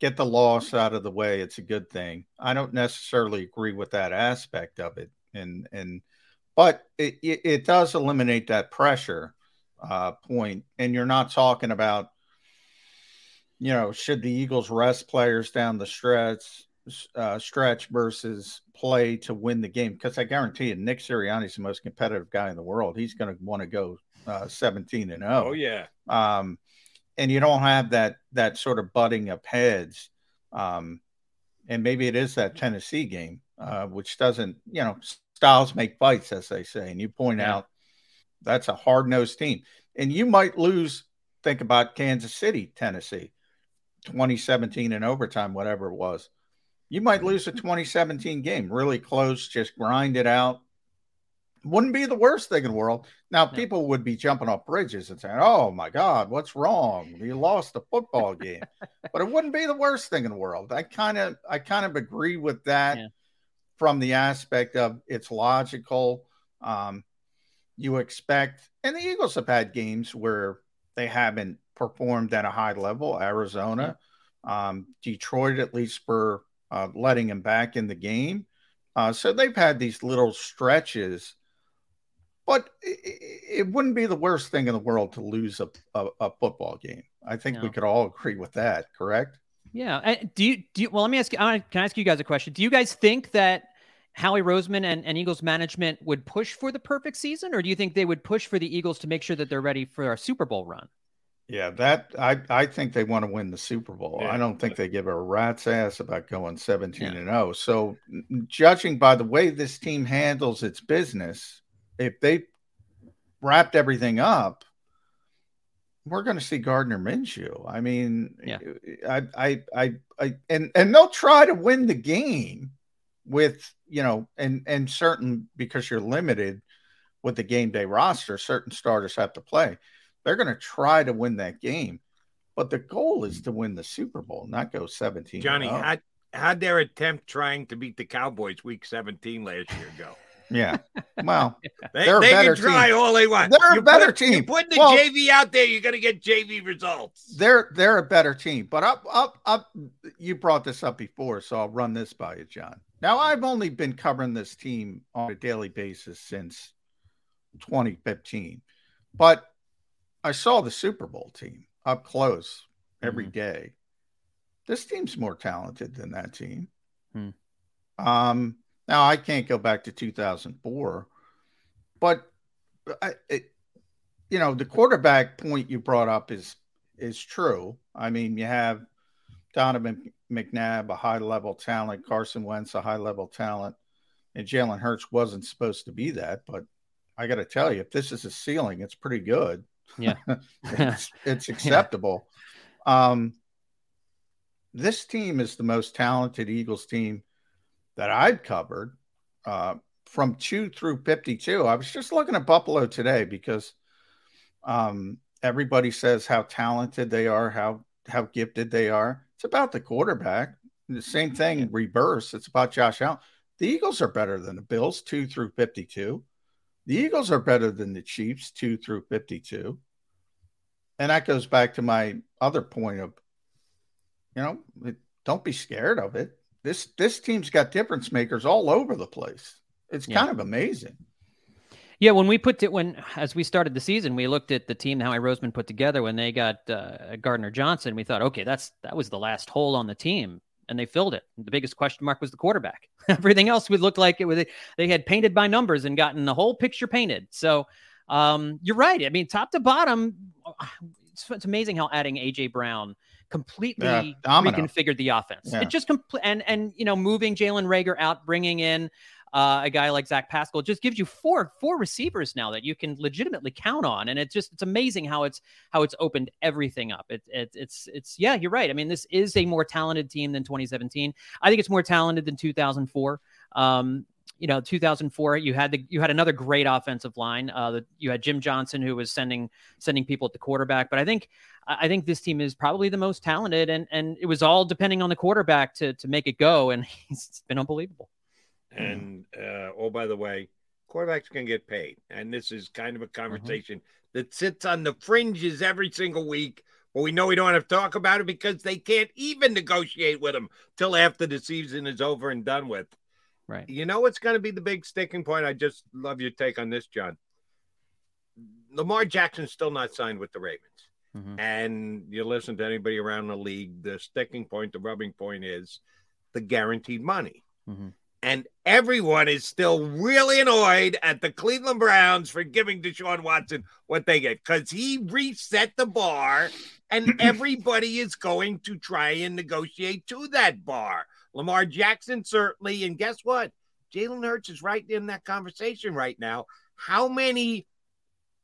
get the loss out of the way. It's a good thing. I don't necessarily agree with that aspect of it. And, and, but it, it, it does eliminate that pressure uh, point. And you're not talking about, you know, should the Eagles rest players down the stretch? Uh, stretch versus play to win the game because I guarantee you, Nick Sirianni is the most competitive guy in the world. He's going to want to go uh, 17 and 0. Oh yeah. Um, and you don't have that that sort of butting of heads. Um, and maybe it is that Tennessee game, uh, which doesn't, you know, styles make fights, as they say. And you point yeah. out That's a hard nosed team. And you might lose, think about Kansas City, Tennessee, 2017 in overtime, whatever it was. You might lose a 2017 game, really close, just grind it out. Wouldn't be the worst thing in the world. Now, people would be jumping off bridges and saying, Oh my God, what's wrong? We lost a football game. but it wouldn't be the worst thing in the world. I kind of I kind of agree with that Yeah. from the aspect of it's logical. Um, you expect, and the Eagles have had games where they haven't performed at a high level. Arizona, um, Detroit, at least for uh, letting him back in the game. Uh, so they've had these little stretches, but it, it wouldn't be the worst thing in the world to lose a, a, a football game. I think we could all agree with that, correct? Yeah. I- Do you, do you, well, let me ask you, I can I ask you guys a question? Do you guys think that Howie Roseman and, and Eagles management would push for the perfect season, or do you think they would push for the Eagles to make sure that they're ready for a Super Bowl run? Yeah, that I I think they want to win the Super Bowl. Yeah. I don't think they give a rat's ass about going 17 and 0. So, judging by the way this team handles its business, if they wrapped everything up, we're going to see Gardner Minshew. I mean, Yeah. I, I, I, I, and and they'll try to win the game with you know, and and certain because you're limited with the game day roster, certain starters have to play. They're going to try to win that game, but the goal is to win the Super Bowl, not go 17. Johnny, oh. how'd, how'd their attempt trying to beat the Cowboys week 17 last year go? yeah. Well, They, They're a they can try team. all they want. They're a You better put, team. putting the Well- JV out there, you're going to get JV results. they're they're a better team. But up up up you brought this up before, so I'll run this by you, John. Now I've only been covering this team on a daily basis since 2015. But I saw the Super Bowl team up close every day. This team's more talented than that team. Hmm. Um now I can't go back to 2004, but I, it, you know, the quarterback point you brought up is is true. I mean, you have Donovan McNabb, a high level talent, Carson Wentz, a high level talent, and Jalen Hurts wasn't supposed to be that. But I got to tell you, if this is a ceiling, it's pretty good. Yeah. it's, it's acceptable. Um, this team is the most talented Eagles team that I've covered uh, from two through 52. I was just looking at Buffalo today because um, everybody says how talented they are, how how gifted they are. It's about the quarterback. The same thing, in reverse. It's about Josh Allen. The Eagles are better than the Bills, two through 52. The Eagles are better than the Chiefs, two through 52. And that goes back to my other point of, you know, it, don't be scared of it. This this team's got difference makers all over the place. It's Yeah. kind of amazing. Yeah, when we put it when as we started the season, we looked at the team Howie Roseman put together when they got uh, Gardner Johnson. We thought, okay, that's that was the last hole on the team, and they filled it. The biggest question mark was the quarterback. Everything else would look like it was they had painted by numbers and gotten the whole picture painted. So um, you're right. I mean, top to bottom, it's, it's amazing how adding AJ Brown completely Yeah, reconfigured the offense. Yeah. It just complete and and you know moving Jalen Reagor out, bringing in uh, a guy like Zach Pascal just gives you four four receivers now that you can legitimately count on, and it's just it's amazing how it's how it's opened everything up. It, it it's it's yeah, you're right. I mean, this is a more talented team than 2017. I think it's more talented than 2004. Um, you know, 2004, you had the you had another great offensive line. Uh, the, you had Jim Johnson who was sending sending people at the quarterback, but I think I think this team is probably the most talented, and and it was all depending on the quarterback to to make it go, and it's been unbelievable. And uh, oh, by the way, quarterbacks can get paid, and this is kind of a conversation that sits on the fringes every single week. But we know we don't have to talk about it because they can't even negotiate with them till after the season is over and done with. Right. You know what's going to be the big sticking point? I just love your take on this, John. Lamar Jackson's still not signed with the Ravens. Mhm. And you listen to anybody around the league, the sticking point, the rubbing point is the guaranteed money. Mhm. And everyone is still really annoyed at the Cleveland Browns for giving Deshaun Watson what they get because he reset the bar and everybody is going to try and negotiate to that bar. Lamar Jackson, certainly. And guess what? Jalen Hurts is right in that conversation right now. How many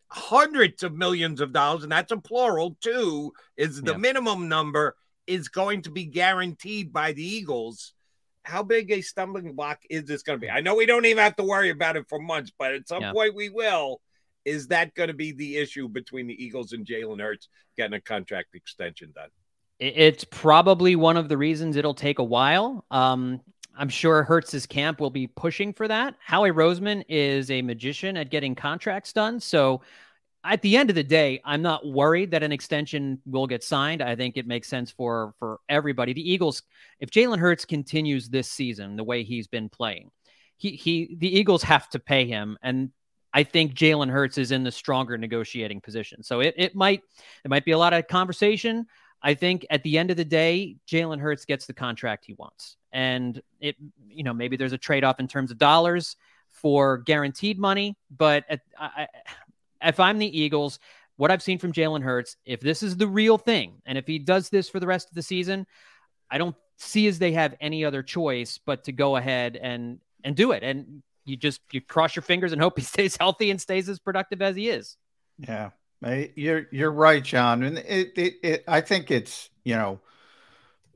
hundreds of millions of dollars, and that's a plural too, is the Yeah. minimum number is going to be guaranteed by the Eagles. How big a stumbling block is this going to be? I know we don't even have to worry about it for months, but at some Yeah. point we will. Is that going to be the issue between the Eagles and Jalen Hurts getting a contract extension done? It's probably one of the reasons it'll take a while. Um, I'm sure Hurts's camp will be pushing for that. Howie Roseman is a magician at getting contracts done. So at the end of the day, I'm not worried that an extension will get signed. I think it makes sense for for everybody. The Eagles, if Jalen Hurts continues this season the way he's been playing, he he the Eagles have to pay him. And I think Jalen Hurts is in the stronger negotiating position. So it, it might it might be a lot of conversation. I think at the end of the day, Jalen Hurts gets the contract he wants. And it, you know, maybe there's a trade off in terms of dollars for guaranteed money. But at, I, I- if I'm the Eagles, what I've seen from Jalen Hurts, if this is the real thing, and if he does this for the rest of the season, I don't see as they have any other choice but to go ahead and and do it. And you just you cross your fingers and hope he stays healthy and stays as productive as he is. Yeah, you're you're right, John, and it, it, it I think it's you know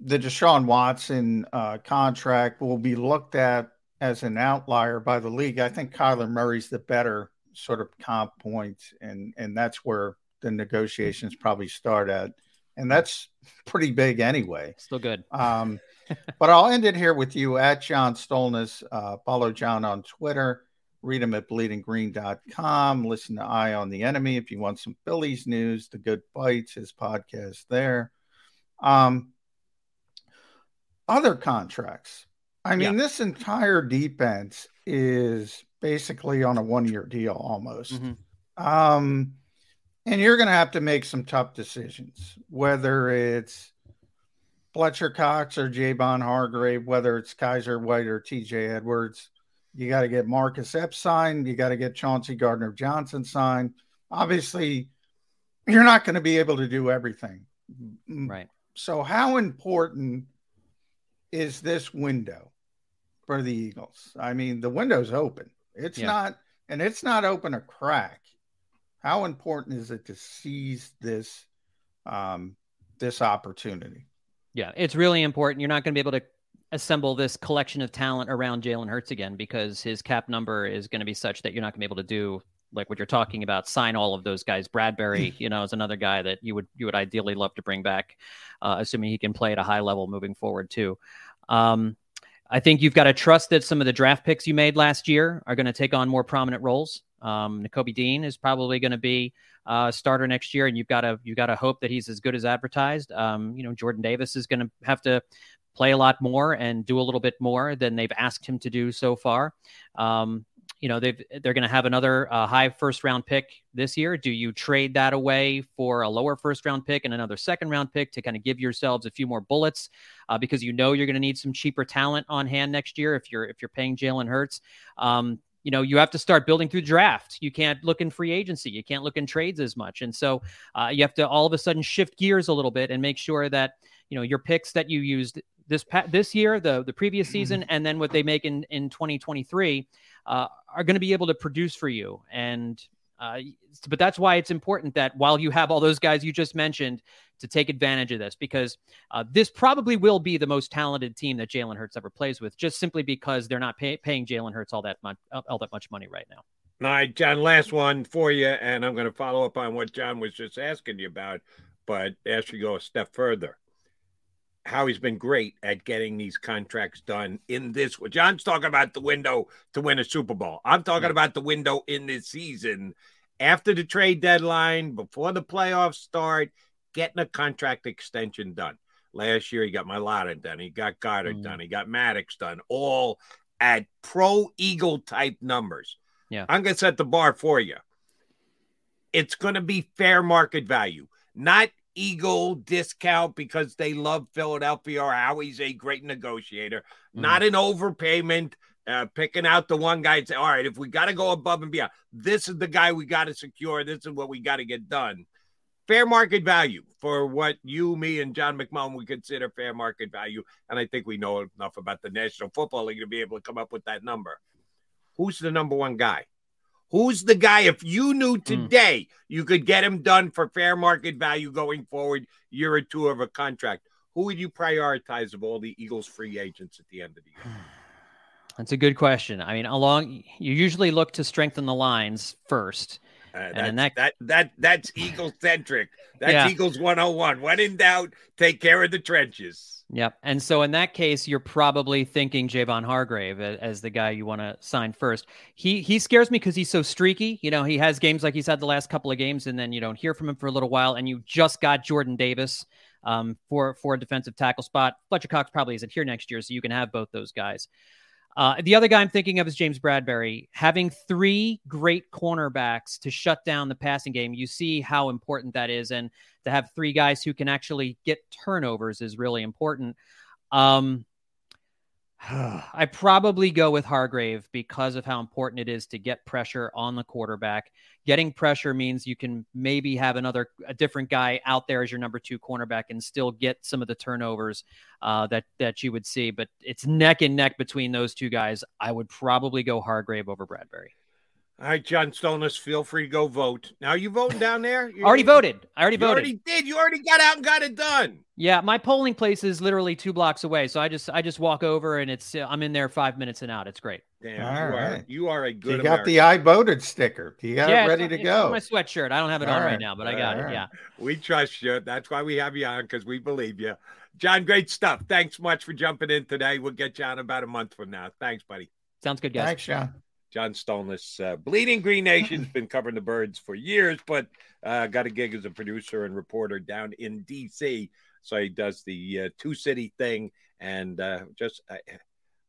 the Deshaun Watson uh, contract will be looked at as an outlier by the league. I think Kyler Murray's the better sort of comp point, and and that's where the negotiations probably start at, and that's pretty big anyway. Still good. Um, but I'll end it here with you at John Stolnis. Uh, follow John on Twitter. Read him at bleedinggreen.com. Listen to Eye on the Enemy if you want some Phillies news. The Good Phight, his podcast there. Um, other contracts. I mean, this entire defense is basically on a one year deal almost. Mhm. Um, and you're going to have to make some tough decisions, whether it's Fletcher Cox or Javon Hargrave, whether it's Kyzir White or TJ Edwards. You got to get Marcus Epps signed. You got to get Chauncey Gardner Johnson signed. Obviously, you're not going to be able to do everything. Mm, Right. So, how important is this window for the Eagles? I mean, the window's open. It's Yeah. not, and it's not open a crack. How important is it to seize this um, this opportunity? Yeah, it's really important. You're not going to be able to assemble this collection of talent around Jalen Hurts again because his cap number is going to be such that you're not going to be able to do like what you're talking about. Sign all of those guys. Bradbury, you know, is another guy that you would you would ideally love to bring back, uh, assuming he can play at a high level moving forward too. Um, I think you've got to trust that some of the draft picks you made last year are going to take on more prominent roles. Um, Nakobe Dean is probably going to be uh, starter next year, and you've got to you got to hope that he's as good as advertised. Um, you know, Jordan Davis is going to have to play a lot more and do a little bit more than they've asked him to do so far. Um, you know, they've they're going to have another uh, high first round pick this year. Do you trade that away for a lower first round pick and another second round pick to kind of give yourselves a few more bullets uh, because you know you're going to need some cheaper talent on hand next year if you're if you're paying Jalen Hurts. Um, you know, you have to start building through draft. You can't look in free agency. You can't look in trades as much, and so uh, you have to all of a sudden shift gears a little bit and make sure that you know your picks that you used this pa- this year, the the previous season, and then what they make in in 2023 uh, are going to be able to produce for you. And uh, but that's why it's important that while you have all those guys you just mentioned to take advantage of this, because uh, this probably will be the most talented team that Jalen Hurts ever plays with, just simply because they're not pay- paying Jalen Hurts all that much all that much money right now. All right, John, last one for you, and I'm going to follow up on what John was just asking you about, but ask you go a step further. Howie's been great at getting these contracts done in this. John's talking about the window to win a Super Bowl. I'm talking about the window in this season after the trade deadline, before the playoffs start, getting a contract extension done. Last year, he got Mailata done. He got Goedert mm. done. He got Maddox done, all at pro Eagle type numbers. Yeah. I'm going to set the bar for you. It's going to be fair market value, not Eagle discount because they love Philadelphia or Howie's a great negotiator, not an overpayment. Uh, picking out the one guy and say, all right, if we got to go above and beyond, this is the guy we got to secure. This is what we got to get done. Fair market value for what you, me, and John McMullen would consider fair market value. And I think we know enough about the National Football League to be able to come up with that number. Who's the number one guy? Who's the guy? If you knew today you could get him done for fair market value going forward, year or two of a contract, who would you prioritize of all the Eagles free agents at the end of the year? That's a good question. I mean, along you usually look to strengthen the lines first. Uh, and that's, that, that that that's Eagle centric. That's Yeah. Eagles 101. When in doubt, take care of the trenches. Yep. And so in that case, you're probably thinking Javon Hargrave as the guy you want to sign first. He he scares me because he's so streaky. You know, he has games like he's had the last couple of games, and then you don't hear from him for a little while. And you just got Jordan Davis um, for for a defensive tackle spot. Fletcher Cox probably isn't here next year, so you can have both those guys. Uh, the other guy I'm thinking of is James Bradbury. Having three great cornerbacks to shut down the passing game, you see how important that is. And to have three guys who can actually get turnovers is really important. Um, I probably go with Hargrave because of how important it is to get pressure on the quarterback. Getting pressure means you can maybe have another, a different guy out there as your number two cornerback and still get some of the turnovers uh, that that you would see. But it's neck and neck between those two guys. I would probably go Hargrave over Bradbury. All right, John Stolnis, feel free to go vote. Now you voting down there? You Already voted. I already You voted. already did. You already got out and got it done. Yeah, my polling place is literally two blocks away, so I just I just walk over and it's uh, I'm in there five minutes and out. It's great. Damn, All you, are, you are a good you got American. the I voted sticker. You got yeah, it ready it's to on- it's go. my sweatshirt. I don't have it All on right right. now, but I got All it. right. Yeah. We trust you. That's why we have you on because we believe you. John, great stuff. Thanks much for jumping in today. We'll get you on about a month from now. Thanks, buddy. Sounds good, guys. Thanks, John. John Stolnis, uh, Bleeding Green Nation's been covering the birds for years, but uh, got a gig as a producer and reporter down in D.C. So he does the uh, two city thing. And uh, just, I,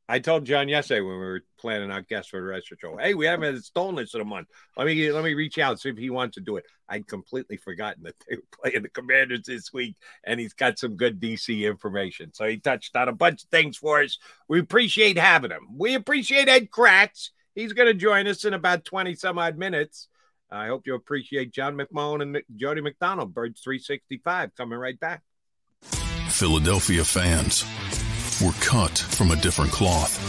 I told John yesterday when we were planning our guests for the rest of the show, hey, we haven't had Stolnis in a month. Let me let me reach out see if he wants to do it. I'd completely forgotten that they were playing the Commanders this week, and he's got some good DC information. So he touched on a bunch of things for us. We appreciate having him. We appreciate Ed Kracz. He's going to join us in about 20 some odd minutes. I hope you appreciate John McMullen and Jody McDonald, Birds 365, coming right back. Philadelphia fans were cut from a different cloth.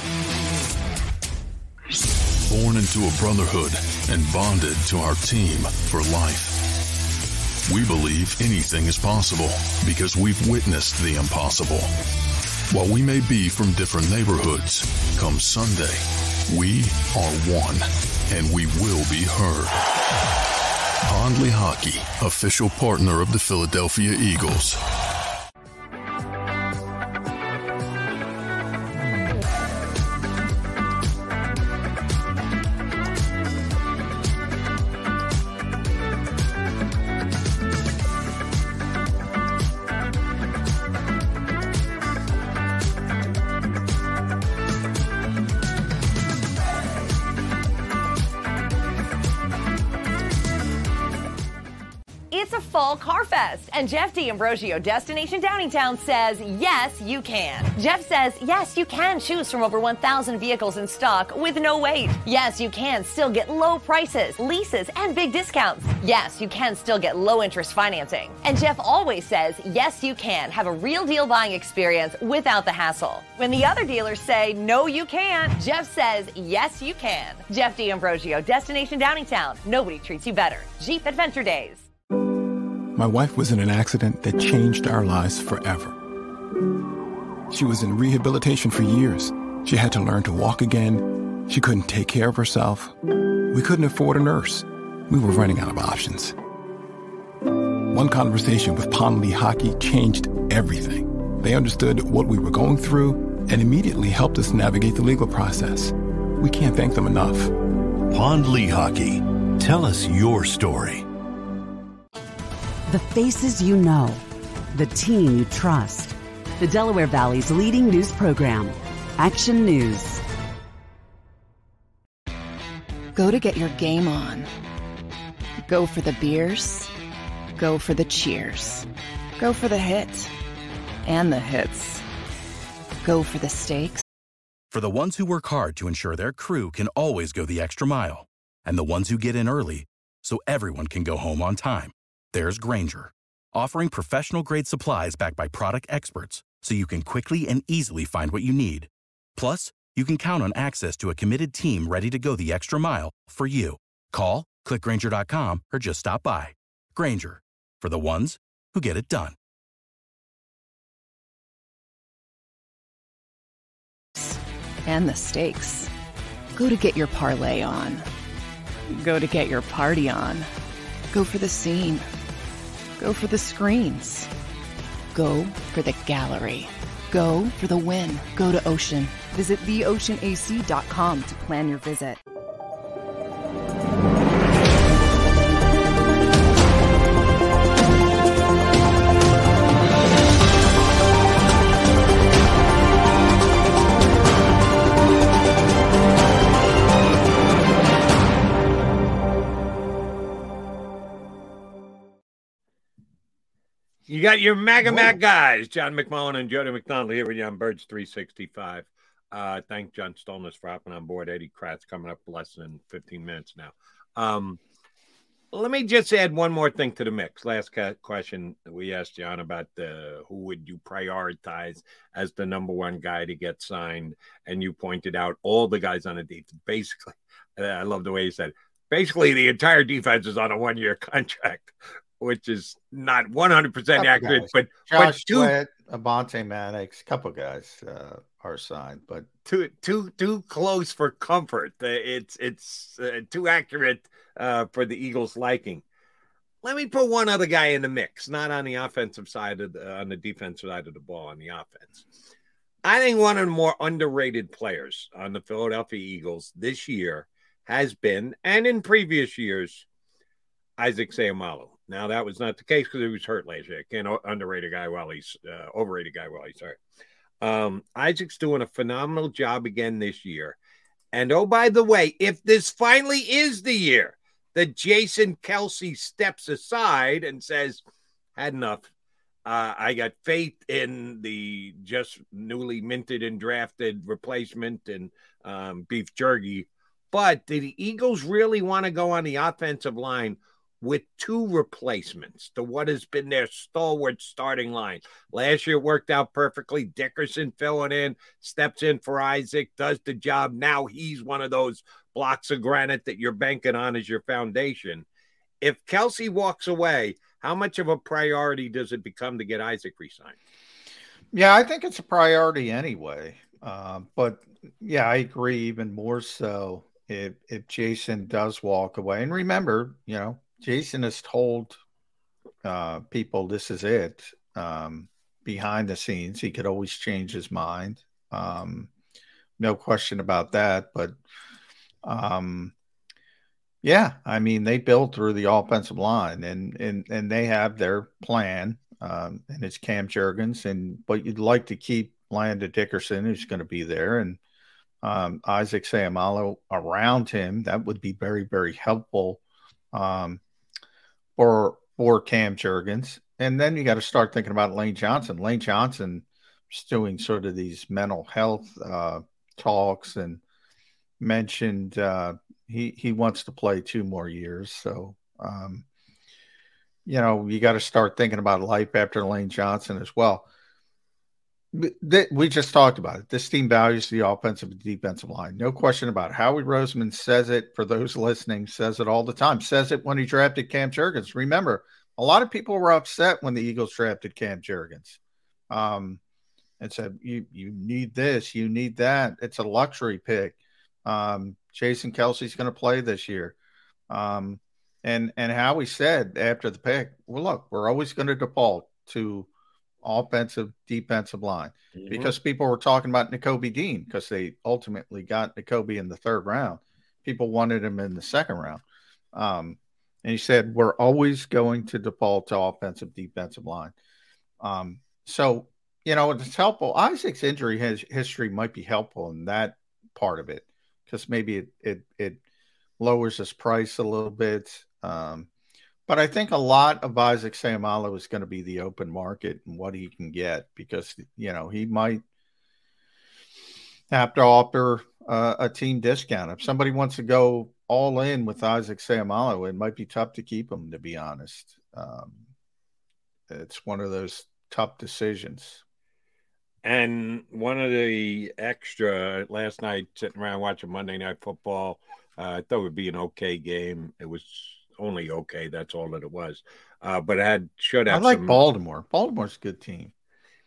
Born into a brotherhood and bonded to our team for life. We believe anything is possible because we've witnessed the impossible. While we may be from different neighborhoods, come Sunday, we are one and we will be heard. Pond Lehocky, official partner of the Philadelphia Eagles. And Jeff D'Ambrosio, Destination Downingtown, says yes, you can. Jeff says yes, you can choose from over 1,000 vehicles in stock with no wait. Yes, you can still get low prices, leases, and big discounts. Yes, you can still get low interest financing. And Jeff always says yes, you can have a real deal buying experience without the hassle. When the other dealers say no, you can't, Jeff says yes, you can. Jeff D'Ambrosio, Destination Downingtown. Nobody treats you better. Jeep Adventure Days. My wife was in an accident that changed our lives forever. She was in rehabilitation for years. She had to learn to walk again. She couldn't take care of herself. We couldn't afford a nurse. We were running out of options. One conversation with Pond Lehocky changed everything. They understood what we were going through and immediately helped us navigate the legal process. We can't thank them enough. Pond Lehocky. Tell us your story. The faces you know, the team you trust. The Delaware Valley's leading news program, Action News. Go to get your game on. Go for the beers. Go for the cheers. Go for the hit and the hits. Go for the stakes. For the ones who work hard to ensure their crew can always go the extra mile, and the ones who get in early so everyone can go home on time, there's Grainger, offering professional grade supplies backed by product experts so you can quickly and easily find what you need. Plus, you can count on access to a committed team ready to go the extra mile for you. Call, clickgrainger.com, or just stop by. Grainger, for the ones who get it done. And the stakes. Go to get your parlay on. Go to get your party on. Go for the scene. Go for the screens. Go for the gallery. Go for the win. Go to Ocean. Visit theoceanac.com to plan your visit. You got your MAGA Mac guys, John McMullen and Jody McDonald here with you on Birds 365. Uh, thank John Stolnis for hopping on board. Eddie Kracz coming up less than 15 minutes now. Um, let me just add one more thing to the mix. Last question we asked John about the who would you prioritize as the number one guy to get signed, and you pointed out all the guys on the defense. Basically, I love the way you said. It. Basically, the entire defense is on a one-year contract which is not 100% accurate, guys. but Josh but two, Sweat, Avonte Maddox, a couple guys uh, are signed, but too too too close for comfort. Uh, It's it's uh, too accurate uh, for the Eagles' liking. Let me put one other guy in the mix, not on the offensive side of the, on the defensive side of the ball, on the offense. I think one of the more underrated players on the Philadelphia Eagles this year has been, and in previous years, Isaac Seumalo. Now that was not the case because he was hurt last year. Can't underrate a guy while he's uh, overrated guy while he's hurt. Um, Isaac's doing a phenomenal job again this year. And oh, by the way, if this finally is the year that Jason Kelce steps aside and says, "Had enough," uh, I got faith in the just newly minted and drafted replacement and um, Beef Jerky. But do the Eagles really want to go on the offensive line? With two replacements to what has been their stalwart starting line. Last year worked out perfectly. Dickerson filling in, steps in for Isaac, does the job. Now he's one of those blocks of granite that you're banking on as your foundation. If Kelce walks away, how much of a priority does it become to get Isaac resigned? Yeah, I think it's a priority anyway. Uh, but yeah, I agree even more so if if Jason does walk away. And remember, you know, Jason has told uh, people this is it um, behind the scenes. He could always change his mind. Um, no question about that. But um, yeah, I mean, they build through the offensive line and and and they have their plan. Um, and it's Cam Jurgens, and but you'd like to keep Landon Dickerson, who's going to be there, and um, Isaac Seumalo around him. That would be very, very helpful um, for for Cam Jurgens. And then you got to start thinking about Lane Johnson. Lane Johnson is doing sort of these mental health uh, talks and mentioned uh, he he wants to play two more years. So um, you know you got to start thinking about life after Lane Johnson as well. We just talked about it. This team values the offensive and defensive line. No question about it. Howie Roseman says it for those listening, says it all the time. Says it when he drafted Cam Jurgens. Remember, a lot of people were upset when the Eagles drafted Cam Jurgens. Um, and said, you, you need this, you need that. It's a luxury pick. Um, Jason Kelce's going to play this year. Um, and, and Howie said after the pick, well, look, we're always going to default to offensive, defensive line mm-hmm. because people were talking about Nakobe Dean because they ultimately got Nakobe in the third round. People wanted him in the second round. Um, and he said, We're always going to default to offensive, defensive line. Um, so, you know, it's helpful. Isaac's injury has, history might be helpful in that part of it because maybe it, it, it lowers his price a little bit. Um, but I think a lot of Isaac Seumalo is going to be the open market and what he can get because you know he might have to offer uh, a team discount if somebody wants to go all in with Isaac Seumalo. It might be tough to keep him, to be honest. Um, it's one of those tough decisions. And one of the extra last night, sitting around watching Monday Night Football, Uh, I thought it would be an okay game. It was only okay. That's all that it was. Uh, but had should have. I like some, Baltimore. Baltimore's a good team.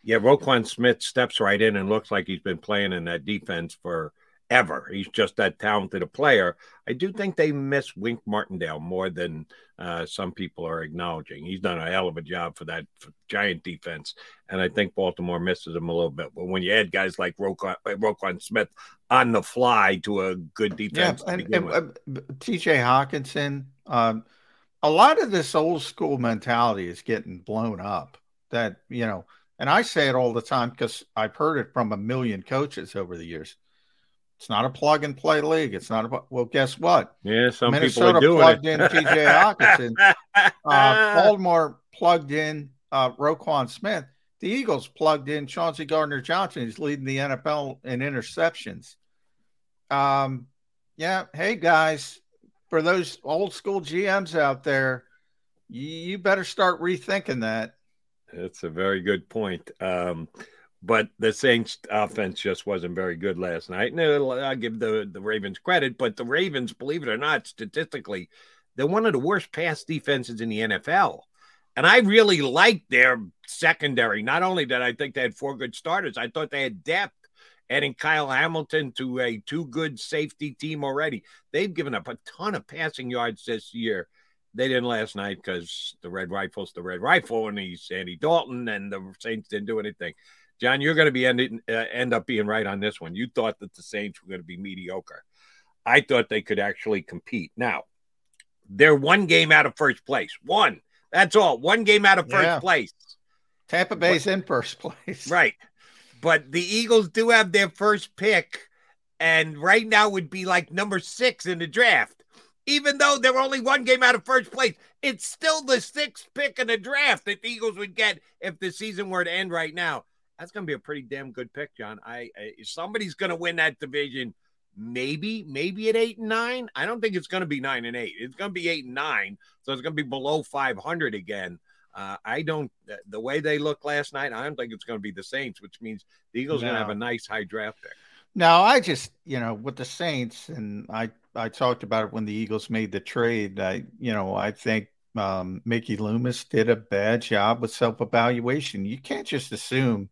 Yeah, Roquan Smith steps right in and looks like he's been playing in that defense for ever. He's just that talented a player. I do think they miss Wink Martindale more than uh, some people are acknowledging. He's done a hell of a job for that for giant defense, and I think Baltimore misses him a little bit. But when you add guys like Roquan, Roquan Smith on the fly to a good defense, yeah, and, and uh, T.J. Hockenson, um, a lot of this old school mentality is getting blown up. That you know. And I say it all the time because I've heard it from a million coaches over the years it's not a plug and play league. It's not a well. Guess what? Yeah, some Minnesota people are doing plugged it. Minnesota plugged in T.J. Hockenson. uh, Baltimore plugged in uh, Roquan Smith. The Eagles plugged in Chauncey Gardner Johnson. He's leading the NFL in interceptions. Um, yeah. Hey guys, for those old school GMs out there, you, you better start rethinking that. That's a very good point. Um, but the Saints offense just wasn't very good last night. And uh, I give the, the Ravens credit, but the Ravens, believe it or not, statistically, they're one of the worst pass defenses in the NFL. And I really liked their secondary. Not only did I think they had four good starters, I thought they had depth. Adding Kyle Hamilton to a two good safety team already. They've given up a ton of passing yards this year. They didn't last night because the Red Rifle's the Red Rifle, and he's Andy Dalton, and the Saints didn't do anything. John, you're going to be end, uh, end up being right on this one. You thought that the Saints were going to be mediocre. I thought they could actually compete. Now, they're one game out of first place. One. That's all. One game out of first Yeah. place. Tampa Bay's in first place. Right. But the Eagles do have their first pick, and right now would be like number six in the draft. Even though they're only one game out of first place, it's still the sixth pick in the draft that the Eagles would get if the season were to end right now. That's going to be a pretty damn good pick, John. I, I somebody's going to win that division. Maybe, maybe at eight and nine. I don't think it's going to be nine and eight. It's going to be eight and nine, so it's going to be below five hundred again. Uh, I don't. The, way they look last night, I don't think it's going to be the Saints, which means the Eagles are going to have a nice high draft pick. No, I just, you know, with the Saints, and I, I talked about it when the Eagles made the trade. I, you know, I think um, Mickey Loomis did a bad job with self evaluation. You can't just assume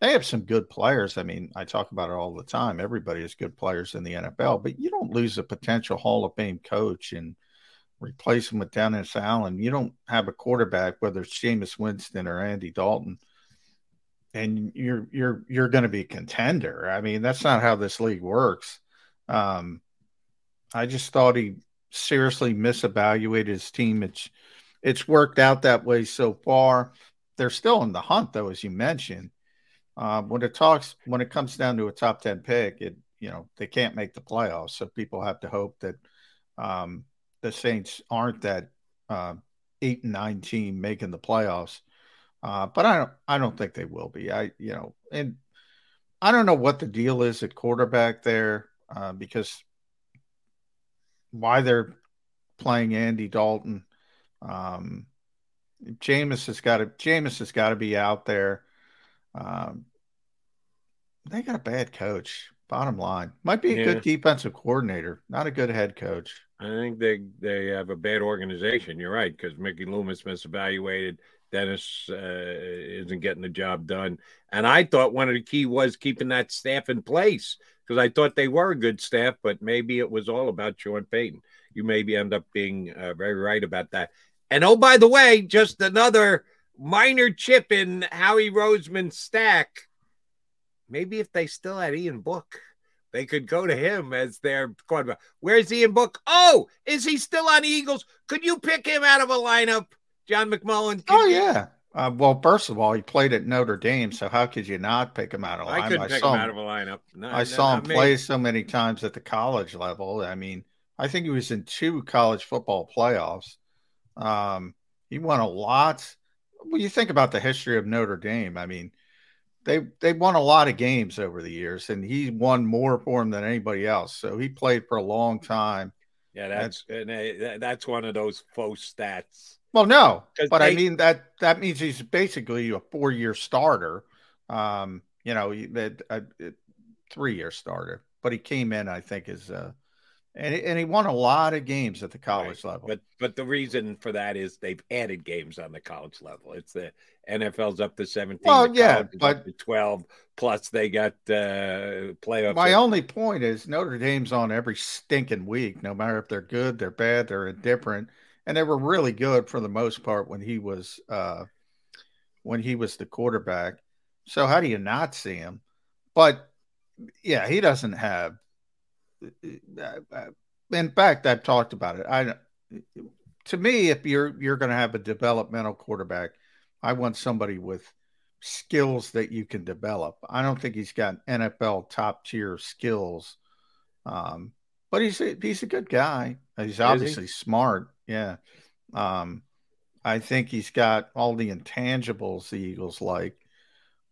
they have some good players. I mean, I talk about it all the time. Everybody has good players in the NFL, but you don't lose a potential Hall of Fame coach and replace him with Dennis Allen. You don't have a quarterback, whether it's Jameis Winston or Andy Dalton and you're you're you're going to be a contender. I mean, that's not how this league works. Um, I just thought he seriously misevaluated his team. It's it's worked out that way so far. They're still in the hunt, though, as you mentioned. Um, when it talks when it comes down to a top ten pick, it you know they can't make the playoffs, so people have to hope that um, the Saints aren't that uh, eight and nine team making the playoffs. Uh, but I don't I don't think they will be. I you know, and I don't know what the deal is at quarterback there uh, because why they're playing Andy Dalton. Um, Jameis has got to Jameis has got to be out there. Um, they got a bad coach. Bottom line, might be a Yeah. good defensive coordinator, not a good head coach. I think they they have a bad organization. You're right because Mickey Loomis misevaluated. Dennis uh, isn't getting the job done, and I thought one of the key was keeping that staff in place because I thought they were a good staff, but maybe it was all about Sean Payton. You maybe end up being uh, very right about that. And oh, by the way, just another minor chip in Howie Roseman's stack. Maybe if they still had Ian Book, they could go to him as their quarterback. Where's Ian Book? Oh, is he still on the Eagles? Could you pick him out of a lineup, John McMullen? Oh yeah. Uh, well, first of all, he played at Notre Dame, so how could you not pick him out of I lineup? couldn't pick him out of a lineup. No, I no, saw him me. play so many times at the college level. I mean, I think he was in two college football playoffs. Um, he won a lot. When you think about the history of Notre Dame, I mean, they they won a lot of games over the years, and he won more for them than anybody else. So he played for a long time. Yeah, that's and, uh, that's one of those faux stats. Well, no, but I mean that that means he's basically a four year starter. Um, you know, that a three year starter, but he came in, I think, as a and he, and he won a lot of games at the college Right. level. But but the reason for that is they've added games on the college level. It's the NFL's up to 17. Well, yeah, but- 12. Plus they got uh playoffs. My only point is Notre Dame's on every stinking week, no matter if they're good, they're bad, they're indifferent, and they were really good for the most part when he was uh, when he was the quarterback. So how do you not see him? But yeah, he doesn't have. In fact, I've talked about it. I to me, if you're you're going to have a developmental quarterback, I want somebody with skills that you can develop. I don't think he's got NFL top tier skills, um, but he's a, he's a good guy. He's he? obviously smart. Yeah, um, I think he's got all the intangibles the Eagles like,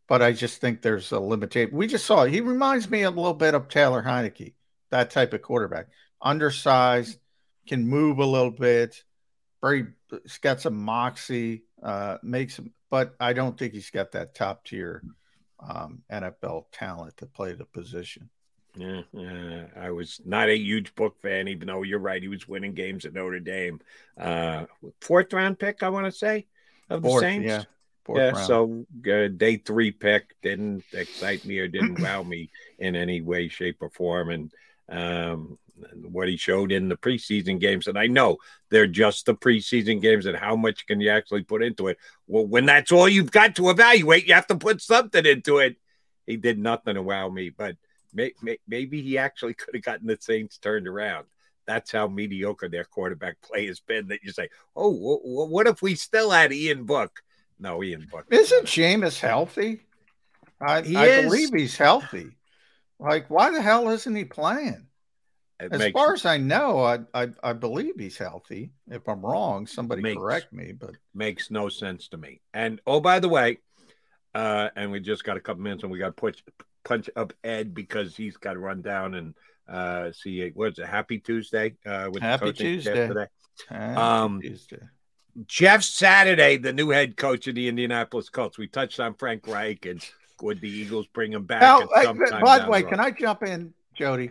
but I just think there's a limitation. We just saw it. He reminds me a little bit of Taylor Heinicke, that type of quarterback, undersized, can move a little bit, very. He's got some moxie. Uh, makes him, but I don't think he's got that top tier um, NFL talent to play the position. Yeah, yeah, I was not a huge book fan, even though you're right. He was winning games at Notre Dame. Uh, fourth round pick, I want to say, of the Fourth, Saints. yeah, fourth yeah. round. So uh, day three pick didn't excite me or didn't wow me in any way, shape, or form. And um, what he showed in the preseason games, and I know they're just the preseason games, and how much can you actually put into it? Well, when that's all you've got to evaluate, you have to put something into it. He did nothing to wow me, but may, may, maybe he actually could have gotten the Saints turned around. That's how mediocre their quarterback play has been. That you say, oh, wh- wh- what if we still had Ian Book? No, Ian Book. Isn't Jameis healthy? I, He I believe he's healthy. Like, why the hell isn't he playing? It As makes- far as I know, I, I I believe he's healthy. If I'm wrong, somebody Makes- correct me. But makes no sense to me. And oh, by the way, uh, and we just got a couple minutes, and we got to punch punch up Ed because he's got to run down and uh, see what's a Happy Tuesday uh, with Happy Tuesday. today. Happy Um, Tuesday. Jeff Saturday, the new head coach of the Indianapolis Colts. We touched on Frank Reich and would the Eagles bring him back? Now, at I- time by the way, can I jump in, Jody?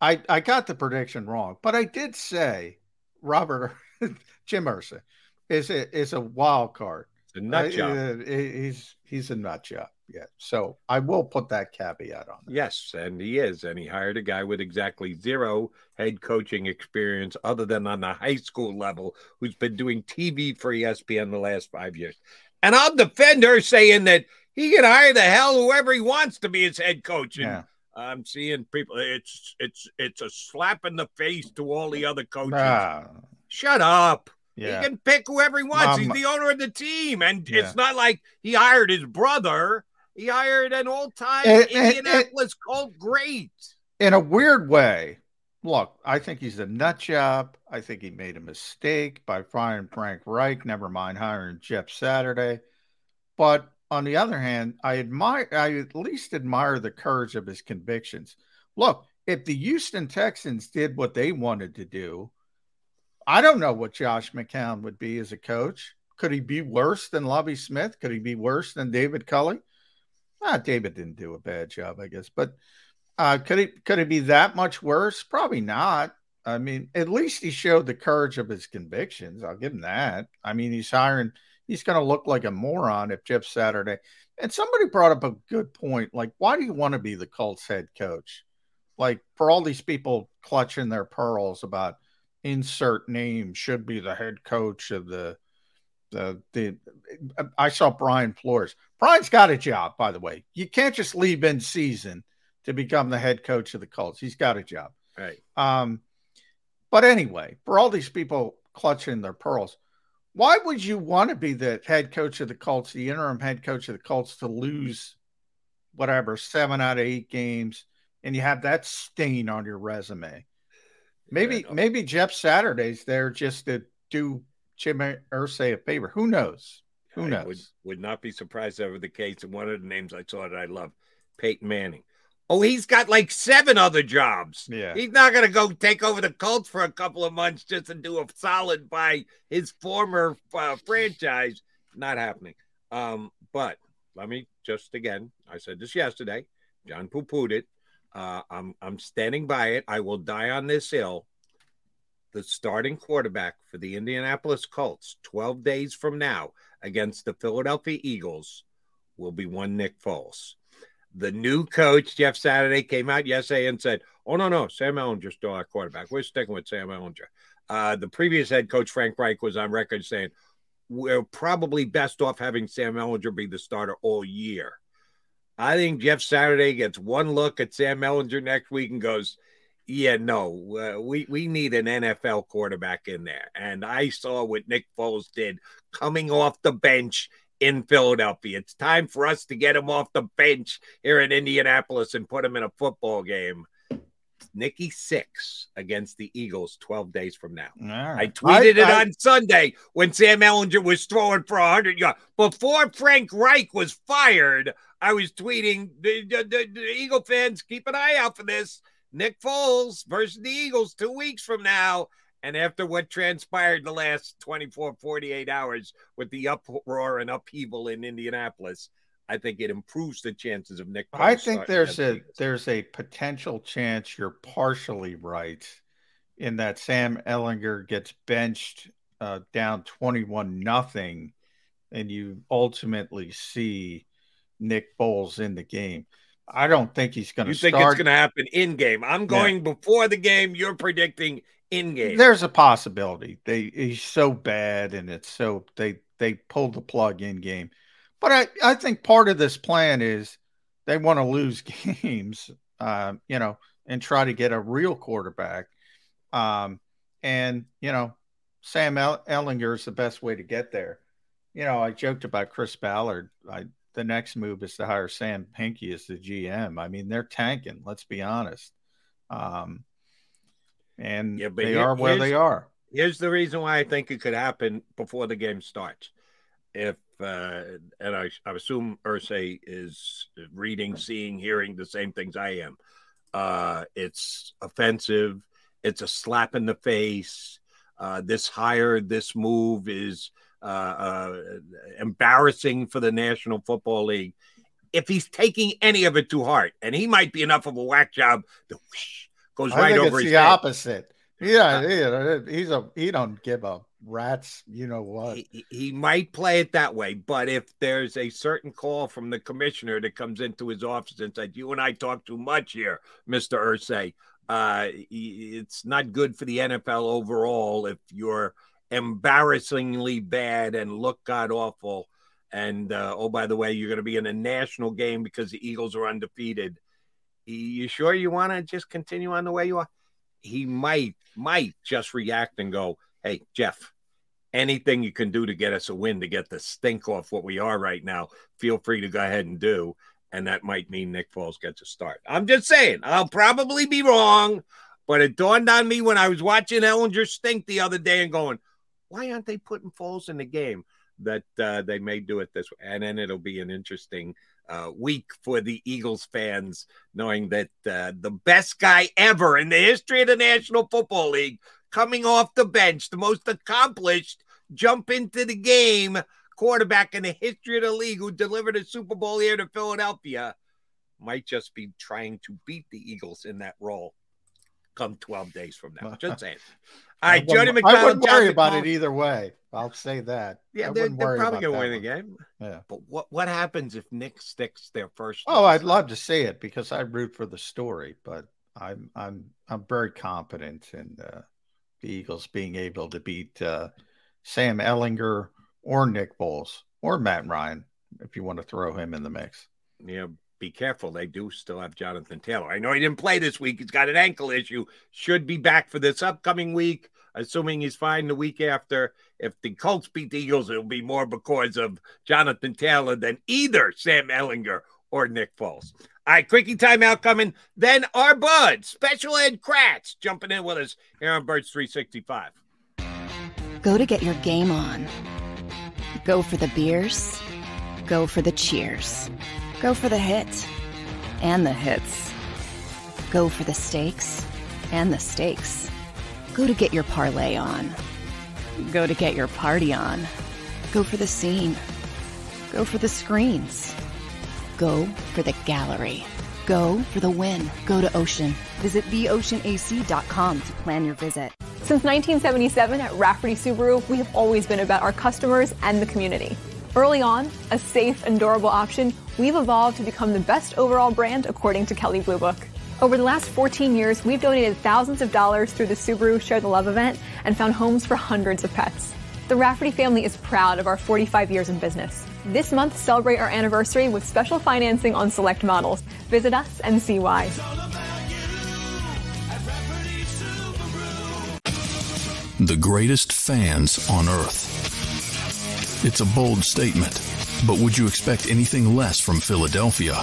I I got the prediction wrong, but I did say Robert Jim Irsay is a is a wild card. It's a nut Uh, job. uh, he's he's a nut job. Yeah, so I will put that caveat on. it. Yes, and he is. And he hired a guy with exactly zero head coaching experience other than on the high school level who's been doing TV for ESPN the last five years. And I'll defend her saying that he can hire the hell whoever he wants to be his head coach. And Yeah. I'm seeing people it's it's it's a slap in the face to all the other coaches. Ah, Shut up. yeah. He can pick whoever he wants. Um, He's the owner of the team. And Yeah. it's not like he hired his brother. He hired an old time eh, eh. Indianapolis Colt great. in a weird way, look, I think he's a nut job. I think he made a mistake by firing Frank Reich, never mind hiring Jeff Saturday. But on the other hand, I admire I at least admire the courage of his convictions. Look, if the Houston Texans did what they wanted to do, I don't know what Josh McCown would be as a coach. Could he be worse than Lovie Smith? Could he be worse than David Culley? Ah, David didn't do a bad job, I guess, but uh, could it could it be that much worse? Probably not. I mean, at least he showed the courage of his convictions. I'll give him that. I mean, he's hiring. He's going to look like a moron if Jeff Saturday. And somebody brought up a good point. Like, why do you want to be the Colts head coach? Like, for all these people clutching their pearls about insert name should be the head coach of the the the. I saw Brian Flores. Brian's got a job, by the way. You can't just leave in season to become the head coach of the Colts. He's got a job. Right. Um, but anyway, for all these people clutching their pearls, why would you want to be the head coach of the Colts, the interim head coach of the Colts, to lose whatever seven out of eight games, and you have that stain on your resume? Maybe, maybe Jeff Saturday's there just to do Jim Irsay a favor. Who knows? Who I knows? Would, would not be surprised over the case. And one of the names I saw that I love, Peyton Manning. Oh, he's got like seven other jobs. Yeah. He's not going to go take over the Colts for a couple of months just to do a solid by his former uh, franchise. Not happening. Um, but let me just again, I said this yesterday. John poo pooed it. Uh, I'm I'm standing by it. I will die on this hill. The starting quarterback for the Indianapolis Colts, 12 days from now, against the Philadelphia Eagles, will be one Nick Foles. The new coach, Jeff Saturday, came out yesterday and said, Oh, no, no, Sam Ehlinger's still our quarterback. We're sticking with Sam Ehlinger. Uh, the previous head coach, Frank Reich, was on record saying, We're probably best off having Sam Ehlinger be the starter all year. I think Jeff Saturday gets one look at Sam Ehlinger next week and goes, "Yeah, no, uh, we we need an NFL quarterback in there." And I saw what Nick Foles did coming off the bench in Philadelphia. It's time for us to get him off the bench here in Indianapolis and put him in a football game. Nicky six against the Eagles 12 days from now. Right. I tweeted I- it I- on Sunday when Sam Ehlinger was throwing for 100 yards. Before Frank Reich was fired, I was tweeting the, the, the, the Eagle fans, keep an eye out for this. Nick Foles versus the Eagles two weeks from now. And after what transpired the last 24, 48 hours with the uproar and upheaval in Indianapolis, I think it improves the chances of Nick Foles. I think there's a there's a potential chance you're partially right in that Sam Ehlinger gets benched uh, down 21 nothing and you ultimately see Nick Foles in the game. I don't think he's going to You think start. it's going to happen in game? I'm going before the game. You're predicting in game. There's a possibility. They he's so bad and it's so they they pulled the plug in game. But I, I think part of this plan is they want to lose games, um, you know, and try to get a real quarterback. Um, and you know, Sam Ehlinger is the best way to get there. You know, I joked about Chris Ballard. I the next move is to hire Sam Hinkie as the GM. I mean, they're tanking. Let's be honest. Um, and Yeah, they here- are where they are. Here's the reason why I think it could happen before the game starts. If uh, and I, I assume Irsay is reading, seeing, hearing the same things I am. Uh, it's offensive. It's a slap in the face. Uh, this hire, this move is uh, uh, embarrassing for the National Football League. If he's taking any of it too hard, and he might be enough of a whack job, the whoosh goes I right think over it's the head. opposite. Yeah, yeah, he's a he don't give a rat's you know what. he, he might play it that way, but if there's a certain call from the commissioner that comes into his office and said, "You and I talk too much here, Mister Irsay," uh, it's not good for the NFL overall if you're embarrassingly bad and look god awful. And uh, oh, by the way, you're going to be in a national game because the Eagles are undefeated. You sure you want to just continue on the way you are? He might might just react and go, "Hey, Jeff, anything you can do to get us a win to get the stink off what we are right now, feel free to go ahead and do. And that might mean Nick Foles gets a start. I'm just saying, I'll probably be wrong, but it dawned on me when I was watching Ehlinger stink the other day and going, why aren't they putting Foles in the game? That uh, they may do it this way. And then it'll be an interesting uh, week for the Eagles fans, knowing that uh, the best guy ever in the history of the National Football League coming off the bench, the most accomplished, jump into the game quarterback in the history of the league who delivered a Super Bowl here to Philadelphia, might just be trying to beat the Eagles in that role come 12 days from now. Just saying. All right, Jody McDonald. I wouldn't worry about it either way. I'll say that. Yeah, I they're, they're probably going to win that the game. Yeah. But what, what happens if Nick sticks their first? Oh, I'd love to see it because I root for the story, but I'm I'm I'm very confident in uh, the Eagles being able to beat uh, Sam Ehlinger or Nick Foles or Matt Ryan if you want to throw him in the mix. Yeah, be careful. They do still have Jonathan Taylor. I know he didn't play this week. He's got an ankle issue. Should be back for this upcoming week, assuming he's fine the week after. If the Colts beat the Eagles, it'll be more because of Jonathan Taylor than either Sam Ehlinger or Nick Foles. All right, quickie timeout coming. Then our bud, Special Ed Kracz, jumping in with us here on Birds 365. Go to get your game on. Go for the beers. Go for the cheers. Go for the hit and the hits. Go for the stakes and the stakes. Go to get your parlay on. Go to get your party on. Go for the scene. Go for the screens. Go for the gallery. Go for the win. Go to Ocean. Visit theoceanac.com to plan your visit. Since 1977 at Rafferty Subaru, we have always been about our customers and the community. Early on, a safe and durable option, we've evolved to become the best overall brand according to Kelley Blue Book. Over the last 14 years, we've donated thousands of dollars through the Subaru Share the Love event and found homes for hundreds of pets. The Rafferty family is proud of our 45 years in business. This month, celebrate our anniversary with special financing on select models. Visit us and see why. The greatest fans on earth. It's a bold statement, but would you expect anything less from Philadelphia?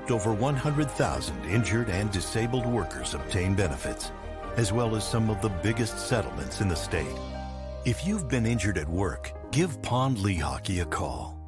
Helped over 100,000 injured and disabled workers obtain benefits, as well as some of the biggest settlements in the state. If you've been injured at work, give Pond Lehocky a call.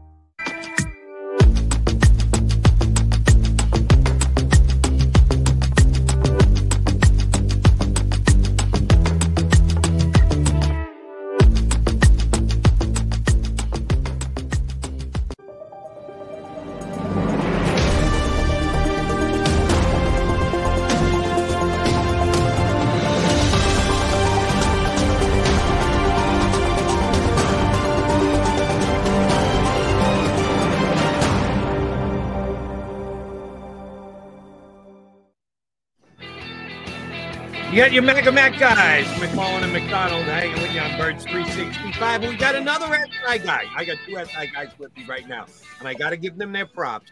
Got your Mega Mac guys, McMullen and McDonald, hanging with you on Birds 365. And we got another SI guy. I got two SI guys with me right now, and I got to give them their props.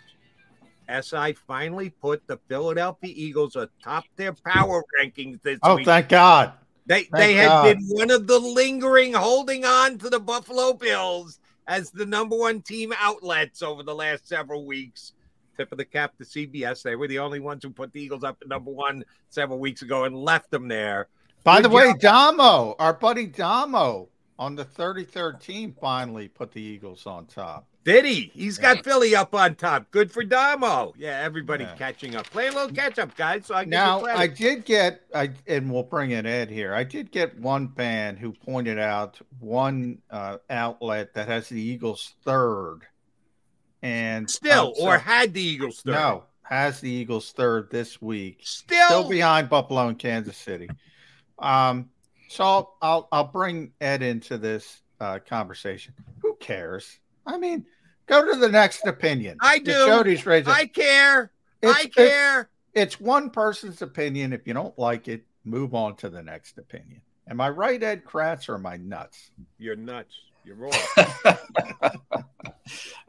SI finally put the Philadelphia Eagles atop their power rankings this Oh, week. thank God. They Thank they had God. been one of the lingering holding on to the Buffalo Bills as the number one team outlets over the last several weeks. Tip of the cap to CBS. They were the only ones who put the Eagles up at number one several weeks ago and left them there. By Good the way. Damo, our buddy Damo on the 33rd team finally put the Eagles on top. Did he? He's got Philly up on top. Good for Damo. Yeah, everybody catching up. Play a little catch up, guys. So I Now. I did get, I and we'll bring in Ed here. I did get one fan who pointed out one uh, outlet that has the Eagles third, and still uh, or so- had the Eagles third. no has the Eagles third this week. Still? still behind Buffalo and Kansas City. Um, so I'll I'll, I'll bring Ed into this uh, conversation. Who cares? I mean, go to the next opinion. I The do. Jody's raising. I care. It's- I it- care. It's one person's opinion. If you don't like it, move on to the next opinion. Am I right, Ed Kracz, or am I nuts? You're nuts. You're wrong.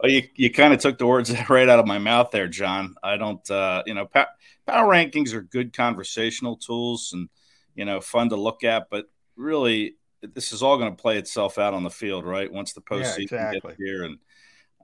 Oh, you you kind of took the words right out of my mouth there, John. I don't, uh, you know, pa- power rankings are good conversational tools and you know fun to look at, but really, this is all going to play itself out on the field, right? Once the Yeah, postseason exactly. gets here, and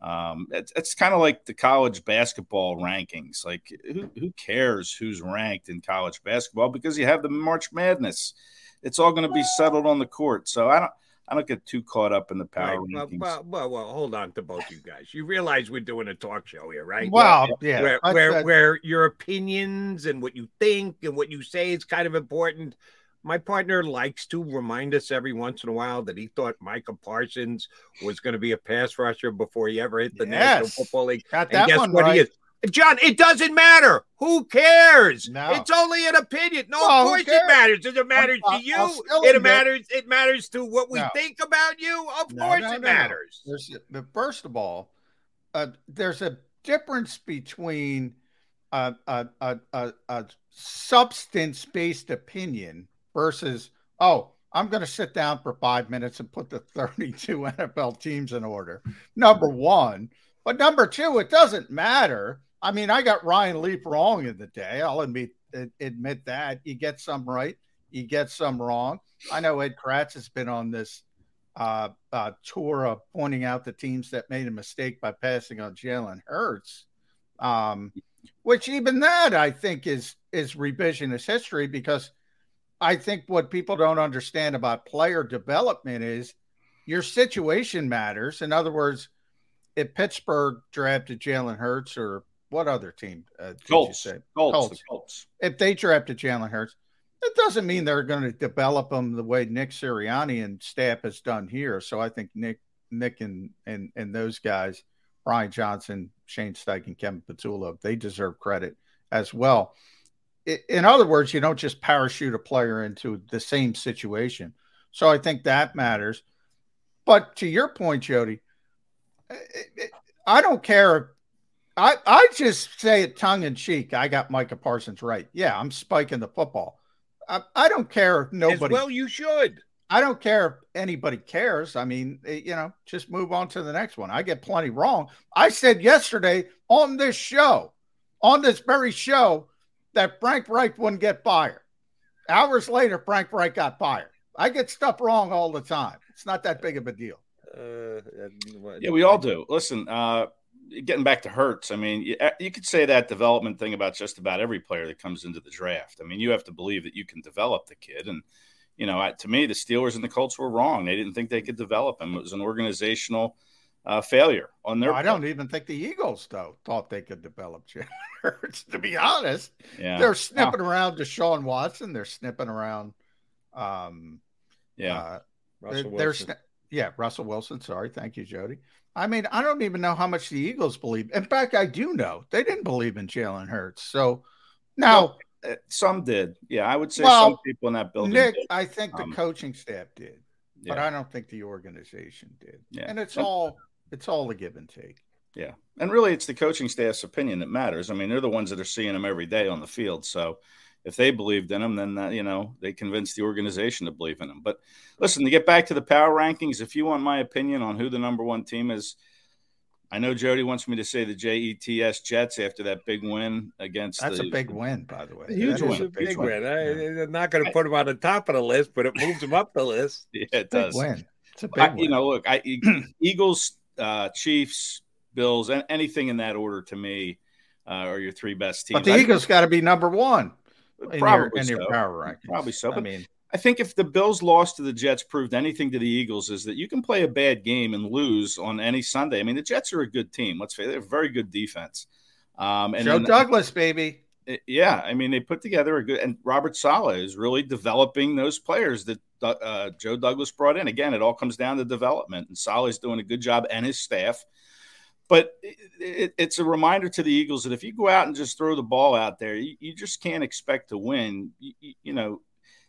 um, it's it's kind of like the college basketball rankings. Like, who who cares who's ranked in college basketball because you have the March Madness. It's all going to be settled on the court. So I don't. I don't get too caught up in the power Right, well, rankings. well, well, well, hold on to both you guys. You realize we're doing a talk show here, right? Well, yeah, Where, I- where, I- where your opinions and what you think and what you say is kind of important. My partner likes to remind us every once in a while that he thought Micah Parsons was going to be a pass rusher before he ever hit the National Football League. Got and that guess one what he right. is? John, it doesn't matter. Who cares? No. It's only an opinion. No, Well, of course it matters. Does it matter to you? It matters. It matters to what we No. think about you. Of No, course it matters. But first of all, uh, there's a difference between a, a, a, a, a substance based opinion versus, oh, I'm going to sit down for five minutes and put the 32 NFL teams in order. Number one. But number two, it doesn't matter. I mean, I got Ryan Leaf wrong in the day. I'll admit, admit that. You get some right, you get some wrong. I know Ed Kracz has been on this uh, uh, tour of pointing out the teams that made a mistake by passing on Jalen Hurts. Um, which even that I think is is revisionist history because I think what people don't understand about player development is your situation matters. In other words, if Pittsburgh drafted Jalen Hurts or what other team uh, did Colts. you say? Colts. Colts. Colts. If they drafted Jalen Hurts, it doesn't mean they're going to develop them the way Nick Sirianni and staff has done here. So I think Nick, Nick, and and and those guys, Brian Johnson, Shane Steichen, Kevin Patullo, they deserve credit as well. In other words, you don't just parachute a player into the same situation. So I think that matters. But to your point, Jody, I don't care. I, I just say it tongue in cheek. I got Micah Parsons right. Yeah, I'm spiking the football. I, I don't care if nobody. As well, you should. I don't care if anybody cares. I mean, eh, you know, just move on to the next one. I get plenty wrong. I said yesterday on this show, on this very show, that Frank Reich wouldn't get fired. Hours later, Frank Reich got fired. I get stuff wrong all the time. It's not that big of a deal. Uh, yeah, we all do. Listen, uh, getting back to Hurts, I mean, you, uh, you, could say that development thing about just about every player that comes into the draft. I mean, you have to believe that you can develop the kid. And, you know, to me, the Steelers and the Colts were wrong. They didn't think they could develop him. It was an organizational uh, failure on their. I don't even think the Eagles, though, thought they could develop Jalen Hurts, to be honest. Yeah. They're snipping oh. around Deshaun Watson. They're snipping around. Um, yeah. Uh, Russell they're, they're yeah, Russell Wilson. Sorry. Thank you, Jody. I mean, I don't even know how much the Eagles believe. In fact, I do know they didn't believe in Jalen Hurts. So now well, uh, some did. Yeah, I would say well, some people in that building. Nick, did. I think the Um, coaching staff did, but. I don't think the organization did. Yeah. And it's all it's all a give and take. Yeah. And really, it's the coaching staff's opinion that matters. I mean, they're the ones that are seeing him every day on the field. So if they believed in him, then, that, you know, they convinced the organization to believe in him. But listen, to get back to the power rankings, if you want my opinion on who the number one team is, I know Jody wants me to say the JETS Jets after that big win against That's the, a big win, by the way. Huge win. a big Huge win. win. I, they're not going to put him on the top of the list, but it moves him up the list. Yeah, it Big does. win. It's a big I, win. you know, look, I Eagles, uh, Chiefs, Bills, and anything in that order to me uh, are your three best teams. but the Eagles got to be number one in your, Probably in your so. power rankings. Probably so. I mean, I think if the Bills lost to the Jets proved anything to the Eagles is that you can play a bad game and lose on any Sunday. I mean, the Jets are a good team. Let's face it, they're a very good defense. Um, and Joe then- Douglas, baby. yeah, I mean, they put together a good, and Robert Saleh is really developing those players that uh, Joe Douglas brought in. Again, it all comes down to development, and Saleh is doing a good job and his staff. But it, it, it's a reminder to the Eagles that if you go out and just throw the ball out there, you, you just can't expect to win. You, you- you know,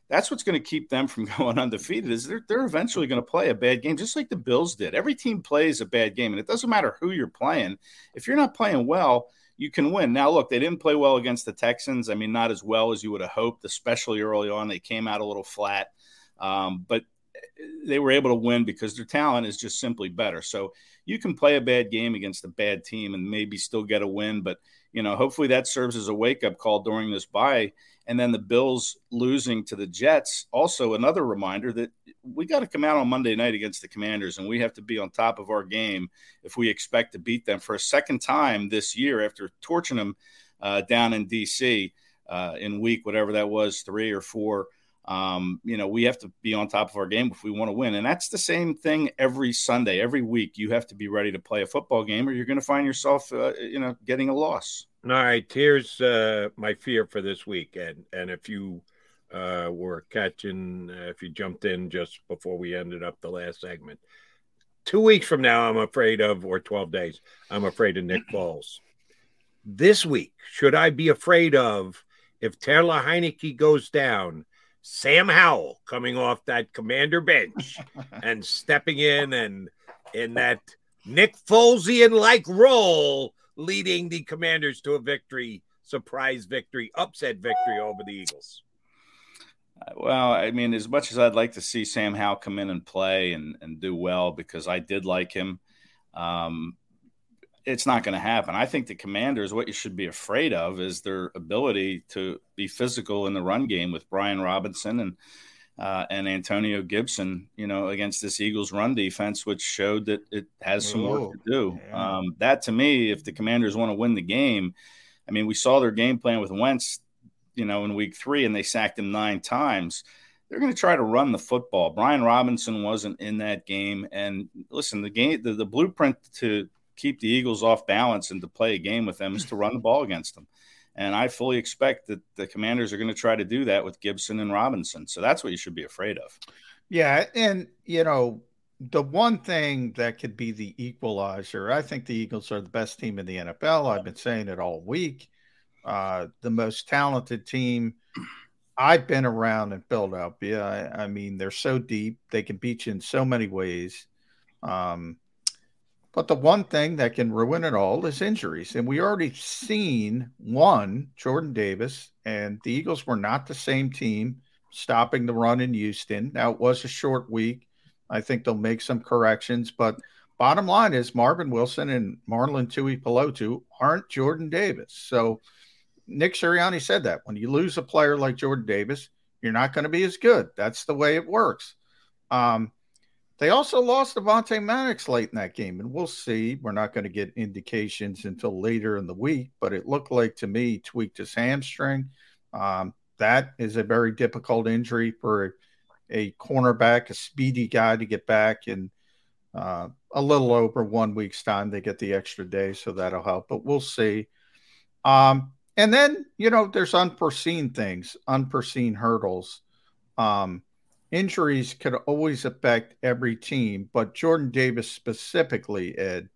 that's what's going to keep them from going undefeated. Is they're they're eventually going to play a bad game, just like the Bills did. Every team plays a bad game, and it doesn't matter who you're playing. If you're not playing well, you can win. Now, look, they didn't play well against the Texans. I mean, not as well as you would have hoped, especially early on. They came out a little flat, um, but they were able to win because their talent is just simply better. So you can play a bad game against a bad team and maybe still get a win. But, you know, hopefully that serves as a wake up call during this bye. And then the Bills losing to the Jets, also another reminder that we got to come out on Monday night against the Commanders and we have to be on top of our game if we expect to beat them for a second time this year after torching them uh, down in D.C. Uh, in week, whatever that was, three or four. Um, you know, we have to be on top of our game if we want to win. And that's the same thing every Sunday, every week. You have to be ready to play a football game or you're going to find yourself, uh, you know, getting a loss. All right, here's uh, my fear for this week, and and if you uh, were catching, uh, if you jumped in just before we ended up the last segment, two weeks from now, I'm afraid of, or twelve days, I'm afraid of Nick Foles. This week, should I be afraid of if Taylor Heinicke goes down? Sam Howell coming off that commander bench and stepping in and in that Nick Folesian like role leading the commanders to a victory surprise victory, upset victory over the Eagles? Well, I mean, as much as I'd like to see Sam Howell come in and play and, and do well because I did like him, um, it's not going to happen. I think the Commanders, what you should be afraid of is their ability to be physical in the run game with Brian Robinson and uh, and Antonio Gibson, you know, against this Eagles run defense, which showed that it has some work Oh, to do. yeah. Um, that to me, if the Commanders want to win the game, I mean, we saw their game plan with Wentz, you know, in week three, and they sacked him nine times. They're going to try to run the football. Brian Robinson wasn't in that game, and listen, the game, the, the blueprint to keep the Eagles off balance and to play a game with them is to run the ball against them. And I fully expect that the Commanders are going to try to do that with Gibson and Robinson. So that's what you should be afraid of. Yeah, and you know, the one thing that could be the equalizer, I think the Eagles are the best team in the NFL. I've been saying it all week. Uh, the most talented team. I've been around in Philadelphia. I, I mean, they're so deep; they can beat you in so many ways. Um, but the one thing that can ruin it all is injuries. And we already seen one, Jordan Davis, and the Eagles were not the same team stopping the run in Houston. Now it was a short week. I think they'll make some corrections, but bottom line is Marvin Wilson and Marlon Tuipulotu aren't Jordan Davis. So Nick Sirianni said that when you lose a player like Jordan Davis, you're not going to be as good. That's the way it works. Um, they also lost Devontae Maddox late in that game, and we'll see. We're not going to get indications until later in the week, but it looked like to me tweaked his hamstring. Um, that is a very difficult injury for a, a cornerback, a speedy guy to get back in uh, a little over one week's time. They get the extra day, so that'll help, but we'll see. Um, and then, you know, there's unforeseen things, unforeseen hurdles. Um, injuries could always affect every team, but Jordan Davis specifically, Ed,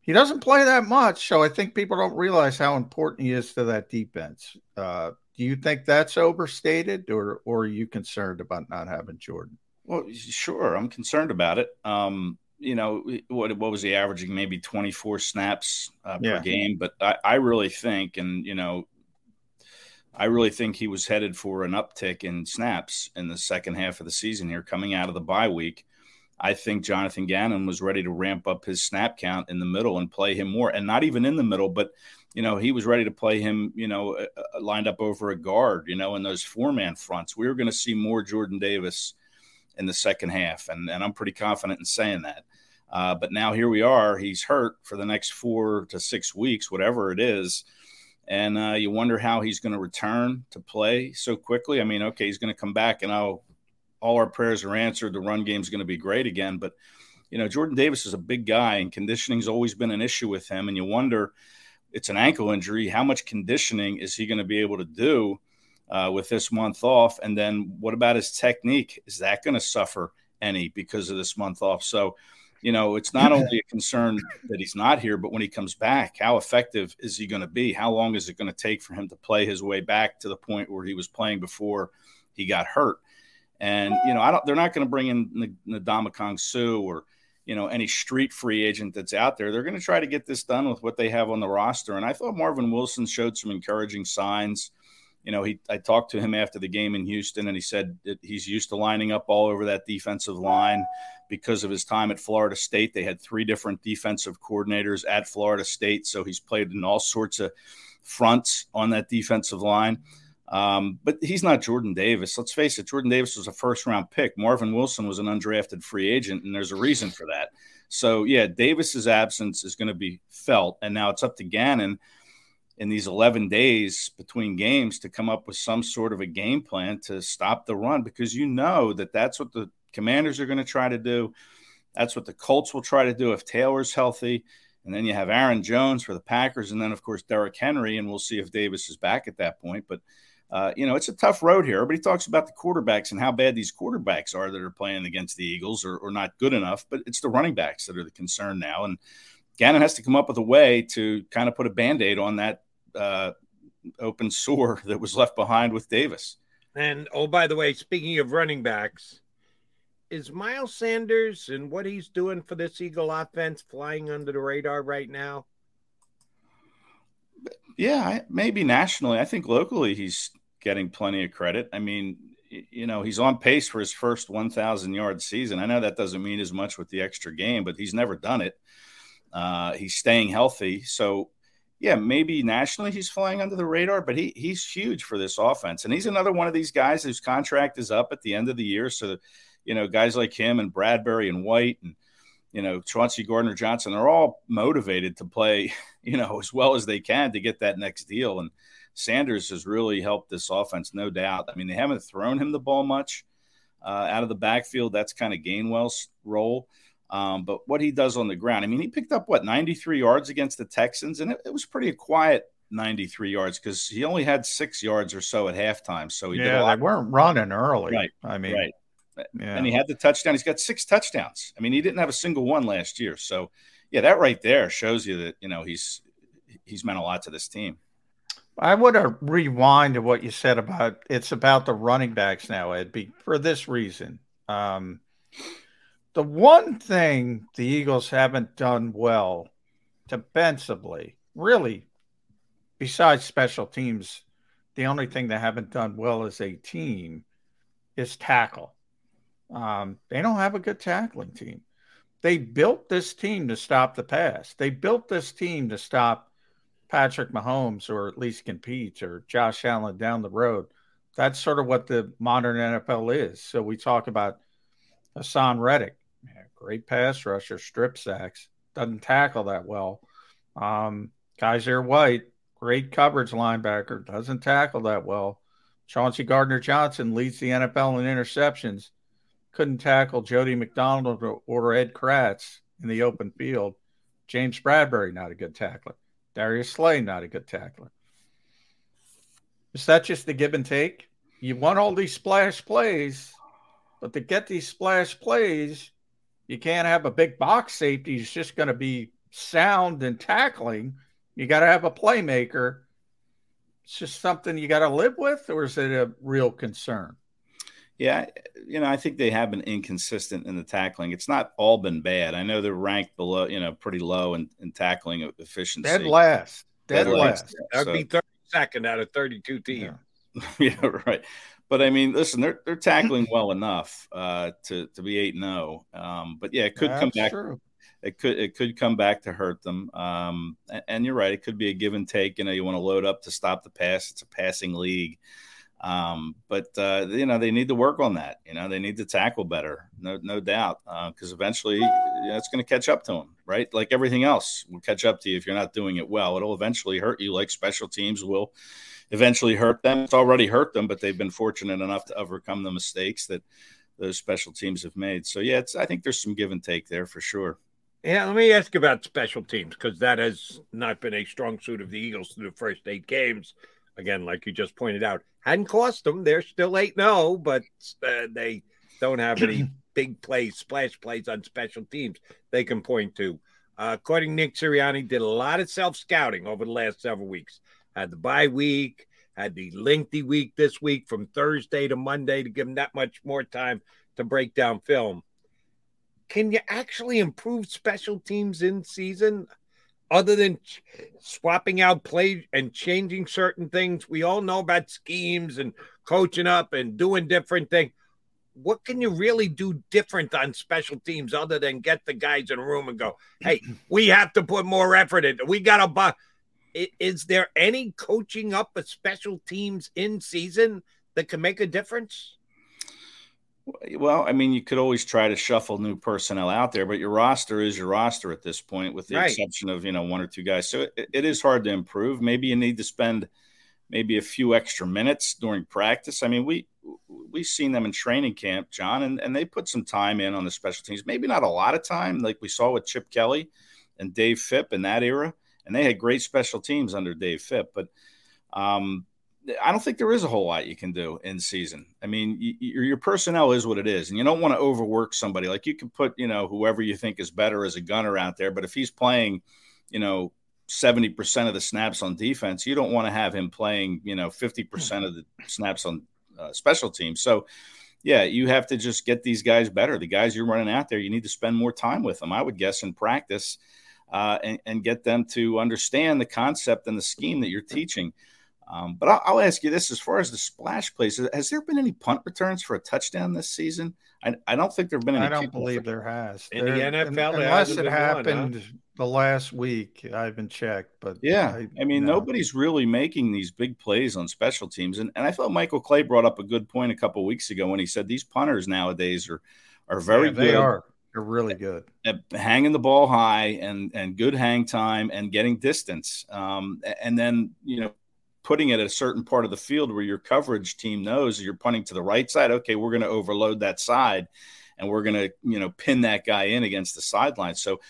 he doesn't play that much. So I think people don't realize how important he is to that defense. Uh, do you think that's overstated or, or are you concerned about not having Jordan? Well, sure. I'm concerned about it. Um, you know, what, what was he averaging? Maybe 24 snaps uh, Yeah. per game. But I, I really think, and, you know, I really think he was headed for an uptick in snaps in the second half of the season here, coming out of the bye week. I think Jonathan Gannon was ready to ramp up his snap count in the middle and play him more, and not even in the middle, but you know he was ready to play him, you know, uh, uh, lined up over a guard, you know, in those four man fronts. We were going to see more Jordan Davis in the second half, and and I'm pretty confident in saying that. Uh, but now here we are. He's hurt for the next four to six weeks, whatever it is. And uh, you wonder how he's going to return to play so quickly. I mean, okay, he's going to come back, and oh, all our prayers are answered. The run game's going to be great again. But, you know, Jordan Davis is a big guy, and conditioning's always been an issue with him. And you wonder, it's an ankle injury. How much conditioning is he going to be able to do uh, with this month off? And then what about his technique? Is that going to suffer any because of this month off? So, you know, it's not only a concern that he's not here, but when he comes back, how effective is he going to be? How long is it going to take for him to play his way back to the point where he was playing before he got hurt? And you know, I don't. They're not going to bring in Ndamukong Suh or you know any street free agent that's out there. They're going to try to get this done with what they have on the roster. And I thought Marvin Wilson showed some encouraging signs. You know, he I talked to him after the game in Houston, and he said that he's used to lining up all over that defensive line because of his time at Florida State. They had three different defensive coordinators at Florida State, so he's played in all sorts of fronts on that defensive line. Um, but he's not Jordan Davis. Let's face it, Jordan Davis was a first round pick. Marvin Wilson was an undrafted free agent, and there's a reason for that. So, yeah, Davis's absence is going to be felt. And now it's up to Gannon in these 11 days between games to come up with some sort of a game plan to stop the run because you know that that's what the commanders are going to try to do. That's what the Colts will try to do if Taylor's healthy. And then you have Aaron Jones for the Packers. And then, of course, Derrick Henry. And we'll see if Davis is back at that point. But uh, you know, it's a tough road here. Everybody talks about the quarterbacks and how bad these quarterbacks are that are playing against the Eagles or, or not good enough, but it's the running backs that are the concern now. And Gannon has to come up with a way to kind of put a band aid on that uh, open sore that was left behind with Davis. And oh, by the way, speaking of running backs, is Miles Sanders and what he's doing for this Eagle offense flying under the radar right now? Yeah, maybe nationally. I think locally he's getting plenty of credit. I mean, you know, he's on pace for his first 1,000 yard season. I know that doesn't mean as much with the extra game, but he's never done it. Uh, he's staying healthy. So, yeah, maybe nationally he's flying under the radar, but he he's huge for this offense. And he's another one of these guys whose contract is up at the end of the year. So, you know, guys like him and Bradberry and White and, you know, Chauncey Gardner Johnson are all motivated to play, you know, as well as they can to get that next deal. And, Sanders has really helped this offense, no doubt. I mean, they haven't thrown him the ball much uh, out of the backfield. That's kind of Gainwell's role. Um, but what he does on the ground, I mean, he picked up what 93 yards against the Texans, and it, it was pretty quiet 93 yards because he only had six yards or so at halftime. So he yeah, they weren't running early. Right. I mean, right. Yeah. And he had the touchdown. He's got six touchdowns. I mean, he didn't have a single one last year. So, yeah, that right there shows you that you know he's he's meant a lot to this team. I want to rewind to what you said about it's about the running backs now, Ed, be, for this reason. Um, the one thing the Eagles haven't done well defensively, really, besides special teams, the only thing they haven't done well as a team is tackle. Um, they don't have a good tackling team. They built this team to stop the pass. They built this team to stop Patrick Mahomes or at least compete or Josh Allen down the road. That's sort of what the modern NFL is. So we talk about Haason Reddick, great pass rusher, strip sacks, doesn't tackle that well. Um, Kyzir White, great coverage linebacker, doesn't tackle that well. Chauncey Gardner Johnson leads the NFL in interceptions. Couldn't tackle Jody McDonald or Ed Kracz in the open field. James Bradberry, not a good tackler. Darius Slay, not a good tackler. Is that just the give and take? You want all these splash plays, but to get these splash plays, you can't have a big box safety who's just going to be sound and tackling. You got to have a playmaker. It's just something you got to live with, or is it a real concern? Yeah, you know, I think they have been inconsistent in the tackling. It's not all been bad. I know they're ranked below, you know, pretty low in, in tackling efficiency. Dead last. Dead, Dead last. last. That would so, be 32nd out of 32 teams. Yeah. yeah, right. But I mean, listen, they're they're tackling well enough uh, to to be eight and zero. Oh. Um, but yeah, it could That's come back. True. It could it could come back to hurt them. Um, and, and, you're right, it could be a give and take. You know, you want to load up to stop the pass. It's a passing league. Um, but uh, you know they need to work on that. You know they need to tackle better, no no doubt, because uh, eventually you know, it's going to catch up to them, right? Like everything else will catch up to you if you're not doing it well. It'll eventually hurt you, like special teams will eventually hurt them. It's already hurt them, but they've been fortunate enough to overcome the mistakes that those special teams have made. So yeah, it's I think there's some give and take there for sure. Yeah, let me ask about special teams because that has not been a strong suit of the Eagles through the first eight games again, like you just pointed out, hadn't cost them. They're still 8 0, but uh, they don't have any big plays, splash plays on special teams they can point to. Uh, according to Nick Sirianni, did a lot of self scouting over the last several weeks. Had the bye week, had the lengthy week this week from Thursday to Monday to give them that much more time to break down film. Can you actually improve special teams in season? other than swapping out plays and changing certain things. We all know about schemes and coaching up and doing different things. What can you really do different on special teams other than get the guys in a room and go, hey, we have to put more effort in. We got to buy. Is there any coaching up of special teams in season that can make a difference? Well, I mean, you could always try to shuffle new personnel out there, but your roster is your roster at this point, with the right. exception of you know one or two guys. So it, it is hard to improve. Maybe you need to spend maybe a few extra minutes during practice. I mean, we we've seen them in training camp, John, and, and they put some time in on the special teams. Maybe not a lot of time, like we saw with Chip Kelly and Dave Fipp in that era, and they had great special teams under Dave Fipp, but. Um, I don't think there is a whole lot you can do in season. I mean, your, your personnel is what it is, and you don't want to overwork somebody. Like you can put, you know, whoever you think is better as a gunner out there, but if he's playing, you know, seventy percent of the snaps on defense, you don't want to have him playing, you know, fifty percent of the snaps on uh, special teams. So, yeah, you have to just get these guys better. The guys you're running out there, you need to spend more time with them. I would guess in practice uh, and, and, get them to understand the concept and the scheme that you're teaching. Um, but I'll, I'll, ask you this: as far as the splash plays, has there been any punt returns for a touchdown this season? I, I don't think there've been any. I don't believe there has. In there, the NFL, unless it happened one, huh? the last week, I haven't checked. But yeah, I, I mean, no. nobody's really making these big plays on special teams, and and I thought Michael Clay brought up a good point a couple weeks ago when he said these punters nowadays are are very yeah, good. They are. They're really good at hanging the ball high and and good hang time and getting distance. Um, and then you know putting it at a certain part of the field where your coverage team knows you're punting to the right side. Okay, we're going to overload that side, and we're going to you know pin that guy in against the sideline. So.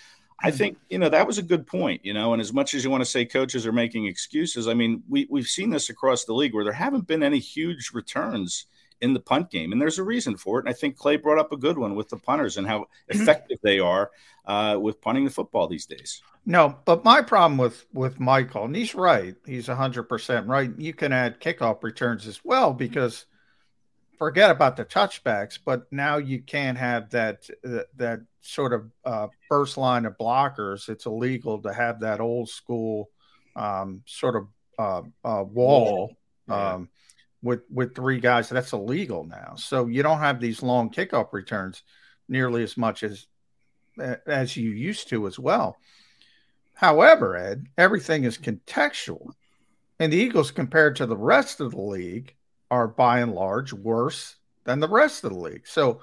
I think you know that was a good point, you know. And as much as you want to say coaches are making excuses, I mean we we've seen this across the league where there haven't been any huge returns in the punt game, and there's a reason for it. And I think Clay brought up a good one with the punters and how effective they are uh, with punting the football these days. No, but my problem with with Michael, and he's right, he's hundred percent right. You can add kickoff returns as well because forget about the touchbacks, but now you can't have that uh, that sort of uh, first line of blockers. It's illegal to have that old school um, sort of uh, uh wall yeah. With with three guys. That's illegal now. So you don't have these long kickoff returns nearly as much as as you used to as well. However, Ed, everything is contextual. And the Eagles, compared to the rest of the league, are by and large worse than the rest of the league. So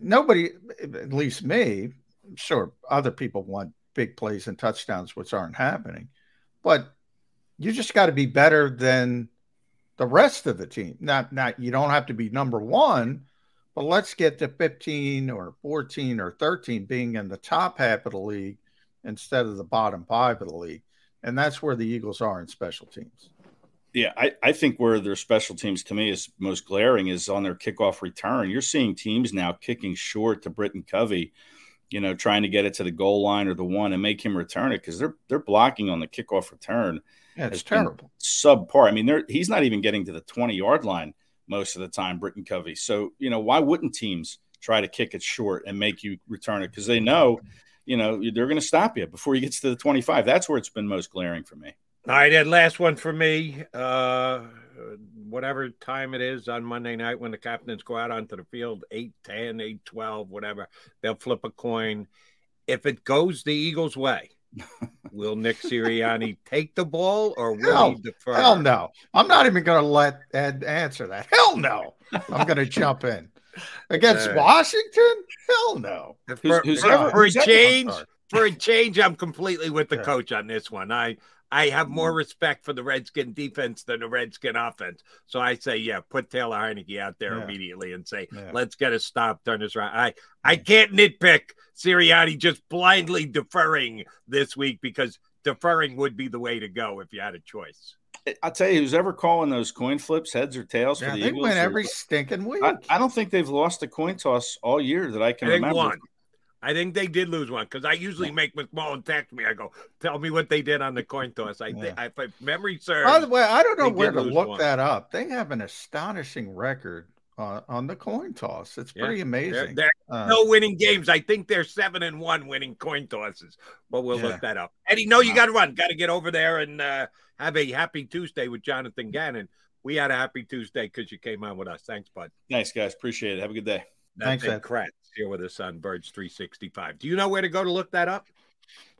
nobody, at least me, I'm sure other people want big plays and touchdowns, which aren't happening. But you just got to be better than the rest of the team. Not not you don't have to be number one, but let's get to 15 or 14 or 13 being in the top half of the league instead of the bottom five of the league. And that's where the Eagles are in special teams. Yeah, I, I think where their special teams to me is most glaring is on their kickoff return. You're seeing teams now kicking short to Britton Covey, you know, trying to get it to the goal line or the one and make him return it because they're they're blocking on the kickoff return. Yeah, it's terrible. Subpar. I mean, they're he's not even getting to the 20 yard line most of the time, Britton Covey. So, you know, why wouldn't teams try to kick it short and make you return it? Because they know you know, they're going to stop you before you get to the 25. That's where it's been most glaring for me. All right, that last one for me. Uh, whatever time it is on Monday night when the captains go out onto the field, 8 10, 8 12, whatever, they'll flip a coin. If it goes the Eagles' way, will Nick Sirianni take the ball or will hell, he defer? Hell no. I'm not even going to let Ed answer that. Hell no. I'm going to jump in. Against uh, Washington? Hell no. For, who's, who's for, for a change, for a change, I'm completely with the yeah. coach on this one. I I have more mm-hmm. respect for the Redskin defense than the Redskin offense. So I say, yeah, put Taylor Heinicke out there yeah. immediately and say, yeah. let's get a stop, turn this around. I, I can't nitpick Sirianni just blindly deferring this week because deferring would be the way to go if you had a choice. I'll tell you, who's ever calling those coin flips, heads or tails yeah, for the they Eagles? win every stinking week. I, I, don't think they've lost a coin toss all year that I can I remember. One. I think they did lose one because I usually make McMullen text me. I go, tell me what they did on the coin toss. I, yeah. I if memory serves. By the way, I don't know where to look one. that up. They have an astonishing record uh, on the coin toss. It's pretty yeah. amazing. They're, they're uh, no winning games. I think they're seven and one winning coin tosses, but we'll yeah. look that up. Eddie, no, you got to run. Got to get over there and uh, have a happy Tuesday with Jonathan Gannon. We had a happy Tuesday because you came on with us. Thanks, bud. Thanks, guys. Appreciate it. Have a good day. That's Thanks, Kracz here with us on Birds 365. Do you know where to go to look that up?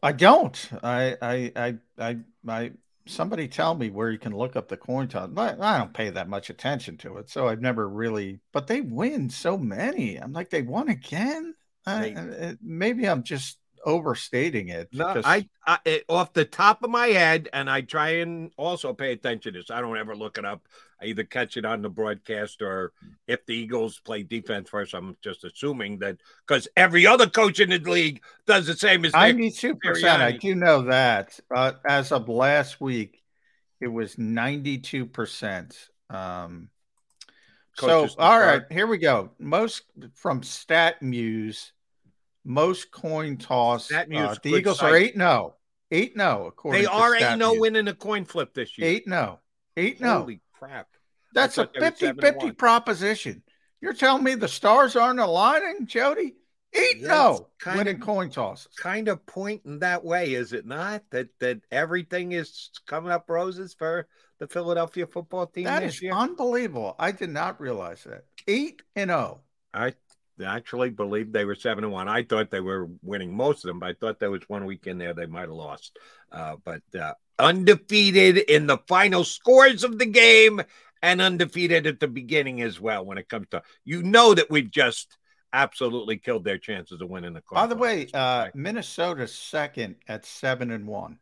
I don't. I, I, I, I, I somebody tell me where you can look up the coin toss. But I don't pay that much attention to it, so I've never really. But they win so many. I'm like, they won again. I, uh, maybe I'm just overstating it. No, I, I it, off the top of my head, and I try and also pay attention to this. I don't ever look it up. I either catch it on the broadcast or if the Eagles play defense first, I'm just assuming that because every other coach in the league does the same as ninety-two percent. I do know that. Uh, as of last week, it was ninety-two percent. Um, so, all right, here we go. Most from StatMuse most coin toss. That uh, the Eagles site. are eight no, eight no. According they are eight no winning a coin flip this year. Eight no, eight no. Holy crap! That's a 50-50 proposition. You're telling me the stars aren't aligning, Jody? Eight Yeah, no winning of- coin tosses. Kind of pointing that way, is it not? That that everything is coming up roses for the Philadelphia football team That this is year. unbelievable. I did not realize that. Eight and oh. I actually believe they were seven and one. I thought they were winning most of them, but I thought there was one week in there they might have lost. Uh, but uh, undefeated in the final scores of the game and undefeated at the beginning as well. When it comes to you know that we've just absolutely killed their chances of winning the. By the way, uh, Minnesota's second at seven and one.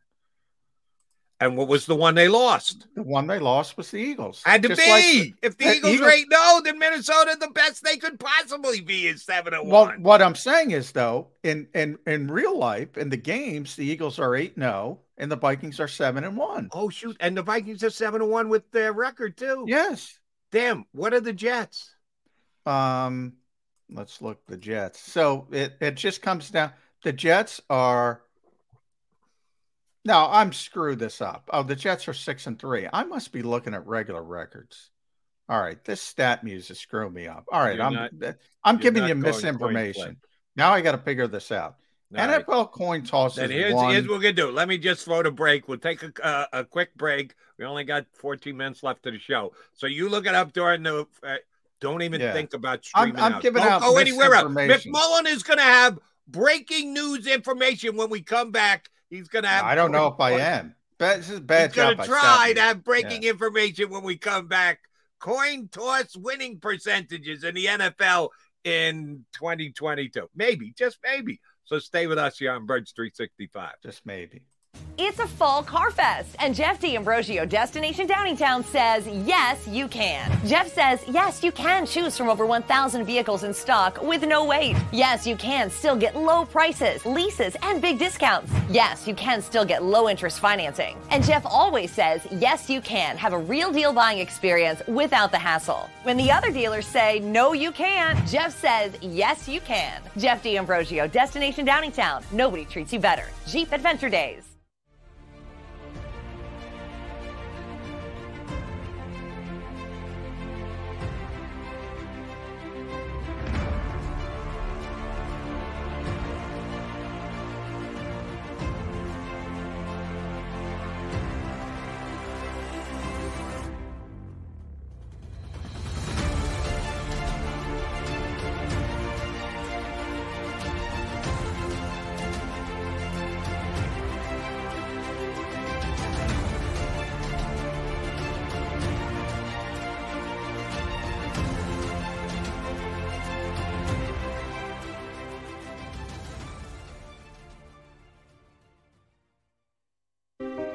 And what was the one they lost? The one they lost was the Eagles. Had to Just be. like the- if the the Eagles, Eagles- are eight no, then Minnesota the best they could possibly be is seven and Well, one. what I'm saying is though, in in in real life, in the games, the Eagles are eight no, and the Vikings are seven and one. Oh shoot! And the Vikings are seven and one with their record too. Yes. Damn. What are the Jets? Um, let's look the Jets. So it it just comes down. The Jets are. Now I'm screwed this up. Oh, the Jets are six and three. I must be looking at regular records. All right, this StatMuse is screwing me up. All right, I'm not- I'm giving you misinformation. Now I got to figure this out. All right. NFL coin tosses Then here's, one. here's what we're gonna do. Let me just throw the break. We'll take a, uh, a quick break. We only got 14 minutes left of the show, so you look it up during the. Uh, don't even Yeah. think about I'm- streaming I'm out. giving don't out go anywhere else. McMullen is gonna have breaking news information when we come back. He's gonna have. I don't know if I am. Bad, this is bad He's job. gonna try to have breaking Yeah. information when we come back. Coin toss winning percentages in the NFL in 2022. Maybe, just maybe. So stay with us here on Birds 365. Just maybe. It's a fall car fest, and Jeff D'Ambrosio, Destination Downingtown, says yes, you can. Jeff says yes, you can choose from over 1,000 vehicles in stock with no wait. Yes, you can still get low prices, leases, and big discounts. Yes, you can still get low interest financing. And Jeff always says yes, you can have a real deal buying experience without the hassle. When the other dealers say no, you can't, Jeff says yes, you can. Jeff D'Ambrosio, Destination Downingtown. Nobody treats you better. Jeep Adventure Days.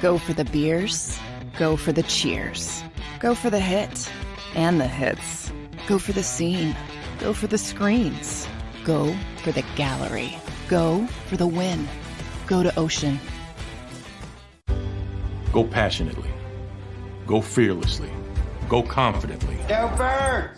Go for the beers, go for the cheers, go for the hit and the hits. Go for the scene, go for the screens, go for the gallery, go for the win. Go to Ocean. Go passionately. Go fearlessly. Go confidently. Go Birds!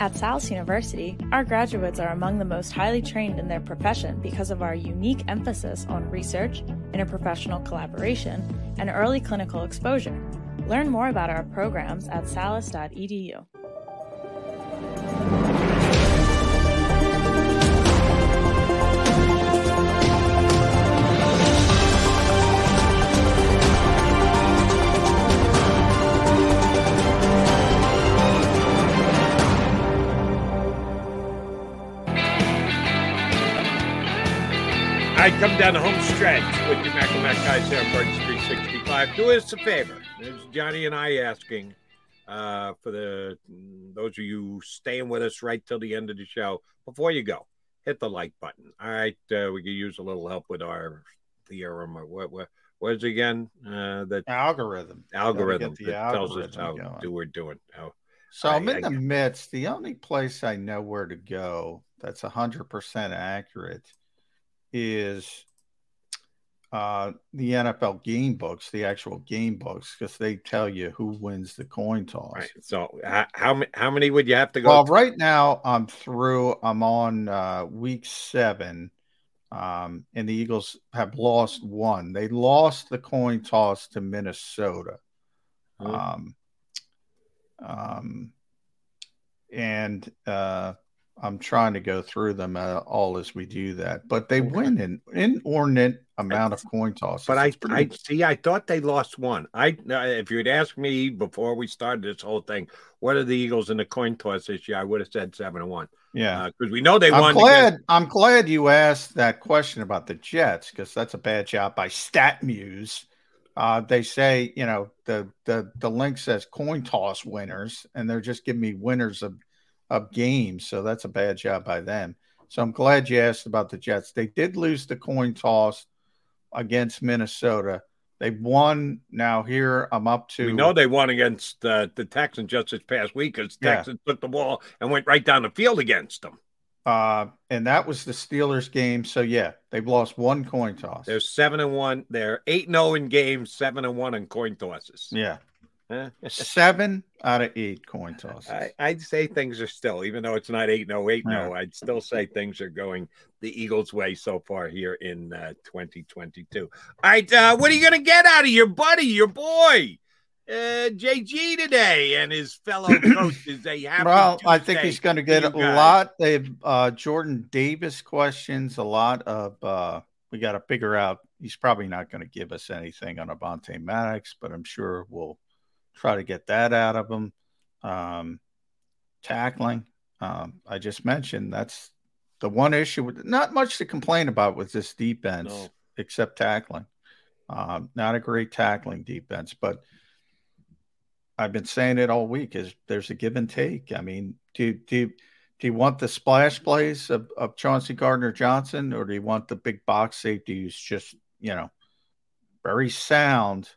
At Salus University, our graduates are among the most highly trained in their profession because of our unique emphasis on research, interprofessional collaboration, and early clinical exposure. Learn more about our programs at salus.edu. Right, come down the home stretch with your Mac and Mac guys here on Birds 365. Uh, do us a favor. There's Johnny and I asking uh, for the those of you staying with us right till the end of the show. Before you go, hit the like button. All right, uh, we could use a little help with our theorem or what what what is it again? Uh, the algorithm algorithm that tells us how going. do we're doing. How, So I- I'm in I the midst. The only place I know where to go that's 100% accurate is uh, the NFL game books, the actual game books, because they tell you who wins the coin toss. Right. So how how, how many would you have to go? Well, through? right now I'm through. I'm on uh, week seven, um, and the Eagles have lost one. They lost the coin toss to Minnesota. Hmm. Um, um, and uh, I'm trying to go through them uh, all as we do that, but they win an inordinate amount of coin tosses. But I, pretty- I see. I thought they lost one. I, uh, if you'd asked me before we started this whole thing, what are the Eagles in the coin toss this year? I would have said seven to one. Yeah, because we know they I'm won. glad. against- I'm glad you asked that question about the Jets because that's a bad job by StatMuse. Uh, they say you know the the the link says coin toss winners, and they're just giving me winners of of games. So that's a bad job by them. So I'm glad you asked about the Jets. They did lose the coin toss against Minnesota. They won. Now here I'm up to. we know they won against uh, the Texans just this past week because Yeah. Texans took the ball and went right down the field against them. uh, and that was the Steelers game. So yeah, they've lost one coin toss. They're seven and one. They're eight and zero in games, seven and one in coin tosses. Yeah. Eh? Seven out of eight coin tosses. I, I'd say things are still, even though it's not 8 0, 8 0, Yeah. I'd still say things are going the Eagles' way so far here in uh, 2022. All right, uh, what are you going to get out of your buddy, your boy, uh, JG today and his fellow coaches? They have well, I think he's going to to get a guys. lot. They've uh, Jordan Davis questions, a lot of. Uh, we got to figure out. He's probably not going to give us anything on Avonte Maddox, but I'm sure we'll try to get that out of them. Um, tackling, um, I just mentioned that's the one issue. With, not much to complain about with this defense, No. except tackling. Um, not a great tackling defense, but I've been saying it all week is there's a give and take. I mean, do do do you want the splash plays of, of Chauncey Gardner Johnson or do you want the big box safety who's just, you know, very sound?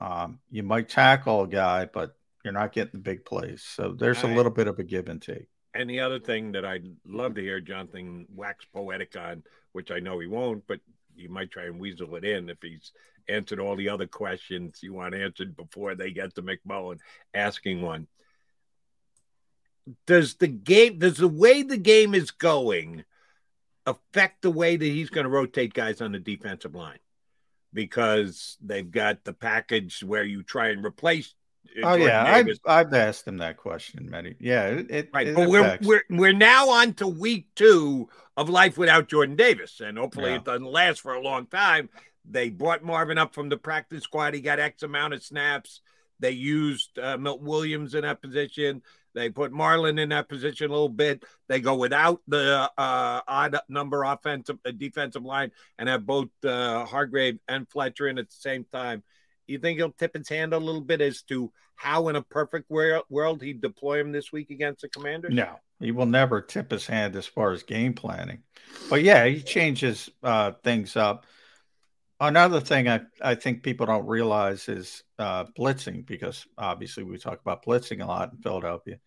Um, you might tackle a guy, but you're not getting the big plays. So there's a little bit of a give and take. And the other thing that I'd love to hear Jonathan wax poetic on, which I know he won't, but you might try and weasel it in if he's answered all the other questions you want answered before they get to McMullen asking one. Does the game, does the way the game is going affect the way that he's going to rotate guys on the defensive line? Because they've got the package where you try and replace. uh, Oh Jordan yeah, I've, I've asked him that question many. Yeah, it, it, Right, it but we're, we're we're now on to week two of life without Jordan Davis, and hopefully Yeah. it doesn't last for a long time. They brought Marvin up from the practice squad. He got X amount of snaps. They used uh, Milton Williams in that position. They put Marlon in that position a little bit. They go without the uh, odd number offensive uh, defensive line and have both uh, Hargrave and Fletcher in at the same time. You think he'll tip his hand a little bit as to how, in a perfect world, he'd deploy him this week against the Commanders? No, he will never tip his hand as far as game planning. But yeah, he changes uh, things up. Another thing I, I think people don't realize is uh, blitzing, because obviously we talk about blitzing a lot in Philadelphia.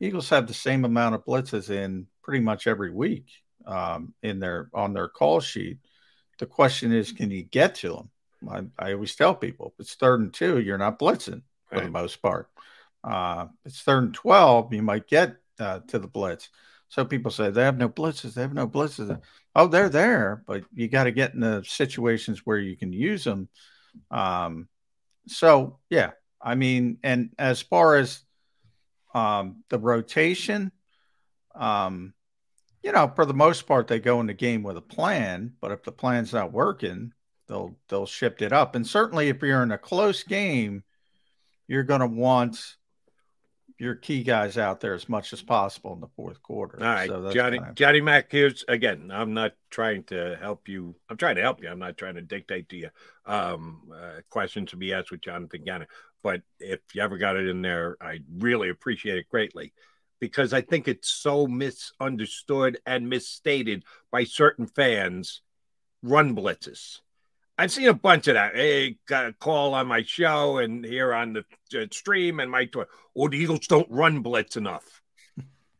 Eagles have the same amount of blitzes in pretty much every week um, in their on their call sheet. The question is, can you get to them? I, I always tell people, if it's third and two, you're not blitzing for the most part. Uh, if it's third and 12, you might get uh, to the blitz. So people say they have no blitzes, they have no blitzes. Oh, they're there, but you got to get in the situations where you can use them. Um, so yeah, I mean, and as far as um, the rotation, um, you know, for the most part, they go in the game with a plan. But if the plan's not working, they'll they'll shift it up. And certainly, if you're in a close game, you're going to want your key guys out there as much as possible in the fourth quarter. All right, So Johnny. Johnny Mac. Here's again. I'm not trying to help you. I'm trying to help you. I'm not trying to dictate to you um, uh, questions to be asked with Jonathan Gannon. But if you ever got it in there, I really appreciate it greatly because I think it's so misunderstood and misstated by certain fans. Run blitzes. I've seen a bunch of that. Hey, got a call on my show and here on the uh, stream and my tour. Oh, the Eagles don't run blitz enough.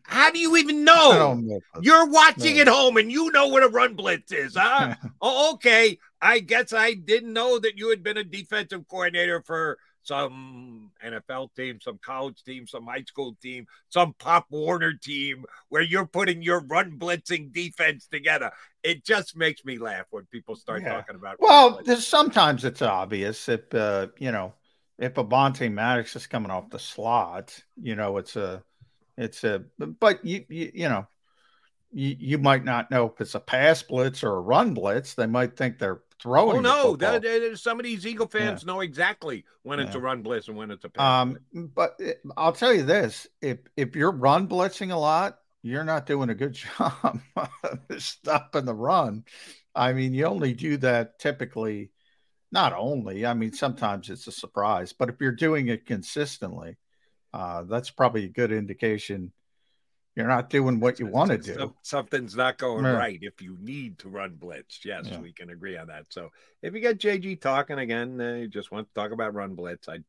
How do you even know? know. You're watching No. at home and you know what a run blitz is, huh? oh, okay. I guess I didn't know that you had been a defensive coordinator for some NFL team, some college team, some high school team, some Pop Warner team where you're putting your run blitzing defense together. It just makes me laugh when people start Yeah. talking about. Well, there's, sometimes it's obvious if uh, you know if Avonte Maddox is coming off the slot, you know it's a it's a but you you, you know you, you might not know if it's a pass blitz or a run blitz. They might think they're throwing. Oh no! There- there- some of these Eagle fans know exactly when it's a run blitz and when it's a pass. Um, but it- I'll tell you this: if if you're run blitzing a lot, you're not doing a good job stopping the run. I mean, you only do that typically. Not only, I mean, sometimes it's a surprise, but if you're doing it consistently, uh, that's probably a good indication you're not doing what you want to do. Something's not going Yeah. right if you need to run blitz. Yes, Yeah. we can agree on that. So if you get JG talking again, uh, you just want to talk about run blitz. I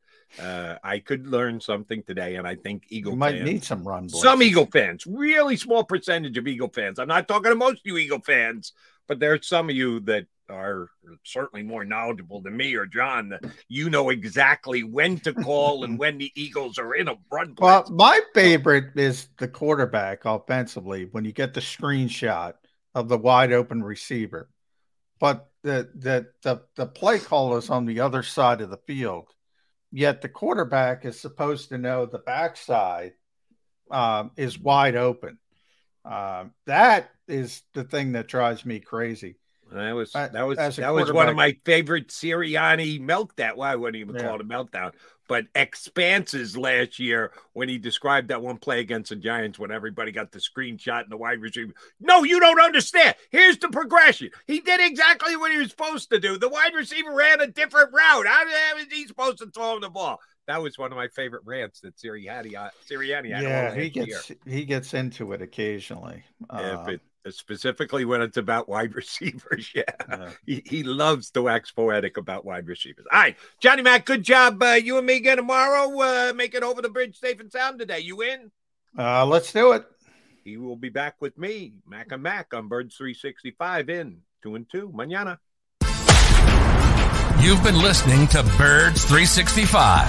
uh, I could learn something today, and I think Eagle You might fans, need some run Blitz. some. Eagle fans, really small percentage of Eagle fans. I'm not talking to most of you Eagle fans, but there's some of you that are certainly more knowledgeable than me or John. You know exactly when to call and when the Eagles are in a run. Well, my favorite is the quarterback offensively when you get the screenshot of the wide open receiver. But the the the, the play call is on the other side of the field. Yet the quarterback is supposed to know the backside um, is wide open. Um, that is the thing that drives me crazy. That was that was as that was one of my favorite Sirianni meltdown. Well, I wouldn't even Yeah. call it a meltdown, but expanses last year when he described that one play against the Giants when everybody got the screenshot and the wide receiver. No, you don't understand. Here's the progression. He did exactly what he was supposed to do. The wide receiver ran a different route. How he supposed to throw him the ball? That was one of my favorite rants that Sirianni uh, Sirianni had. Yeah, he year. gets he gets into it occasionally. if Uh, it specifically when it's about wide receivers. Yeah, He, he loves to wax poetic about wide receivers. All right, Johnny Mac, good job. Uh, you and me again tomorrow. Uh, make it over the bridge safe and sound today. You in? uh, let's do it. He will be back with me, Mac and Mac, on Birds 365 in two and two. Manana. You've been listening to Birds 365,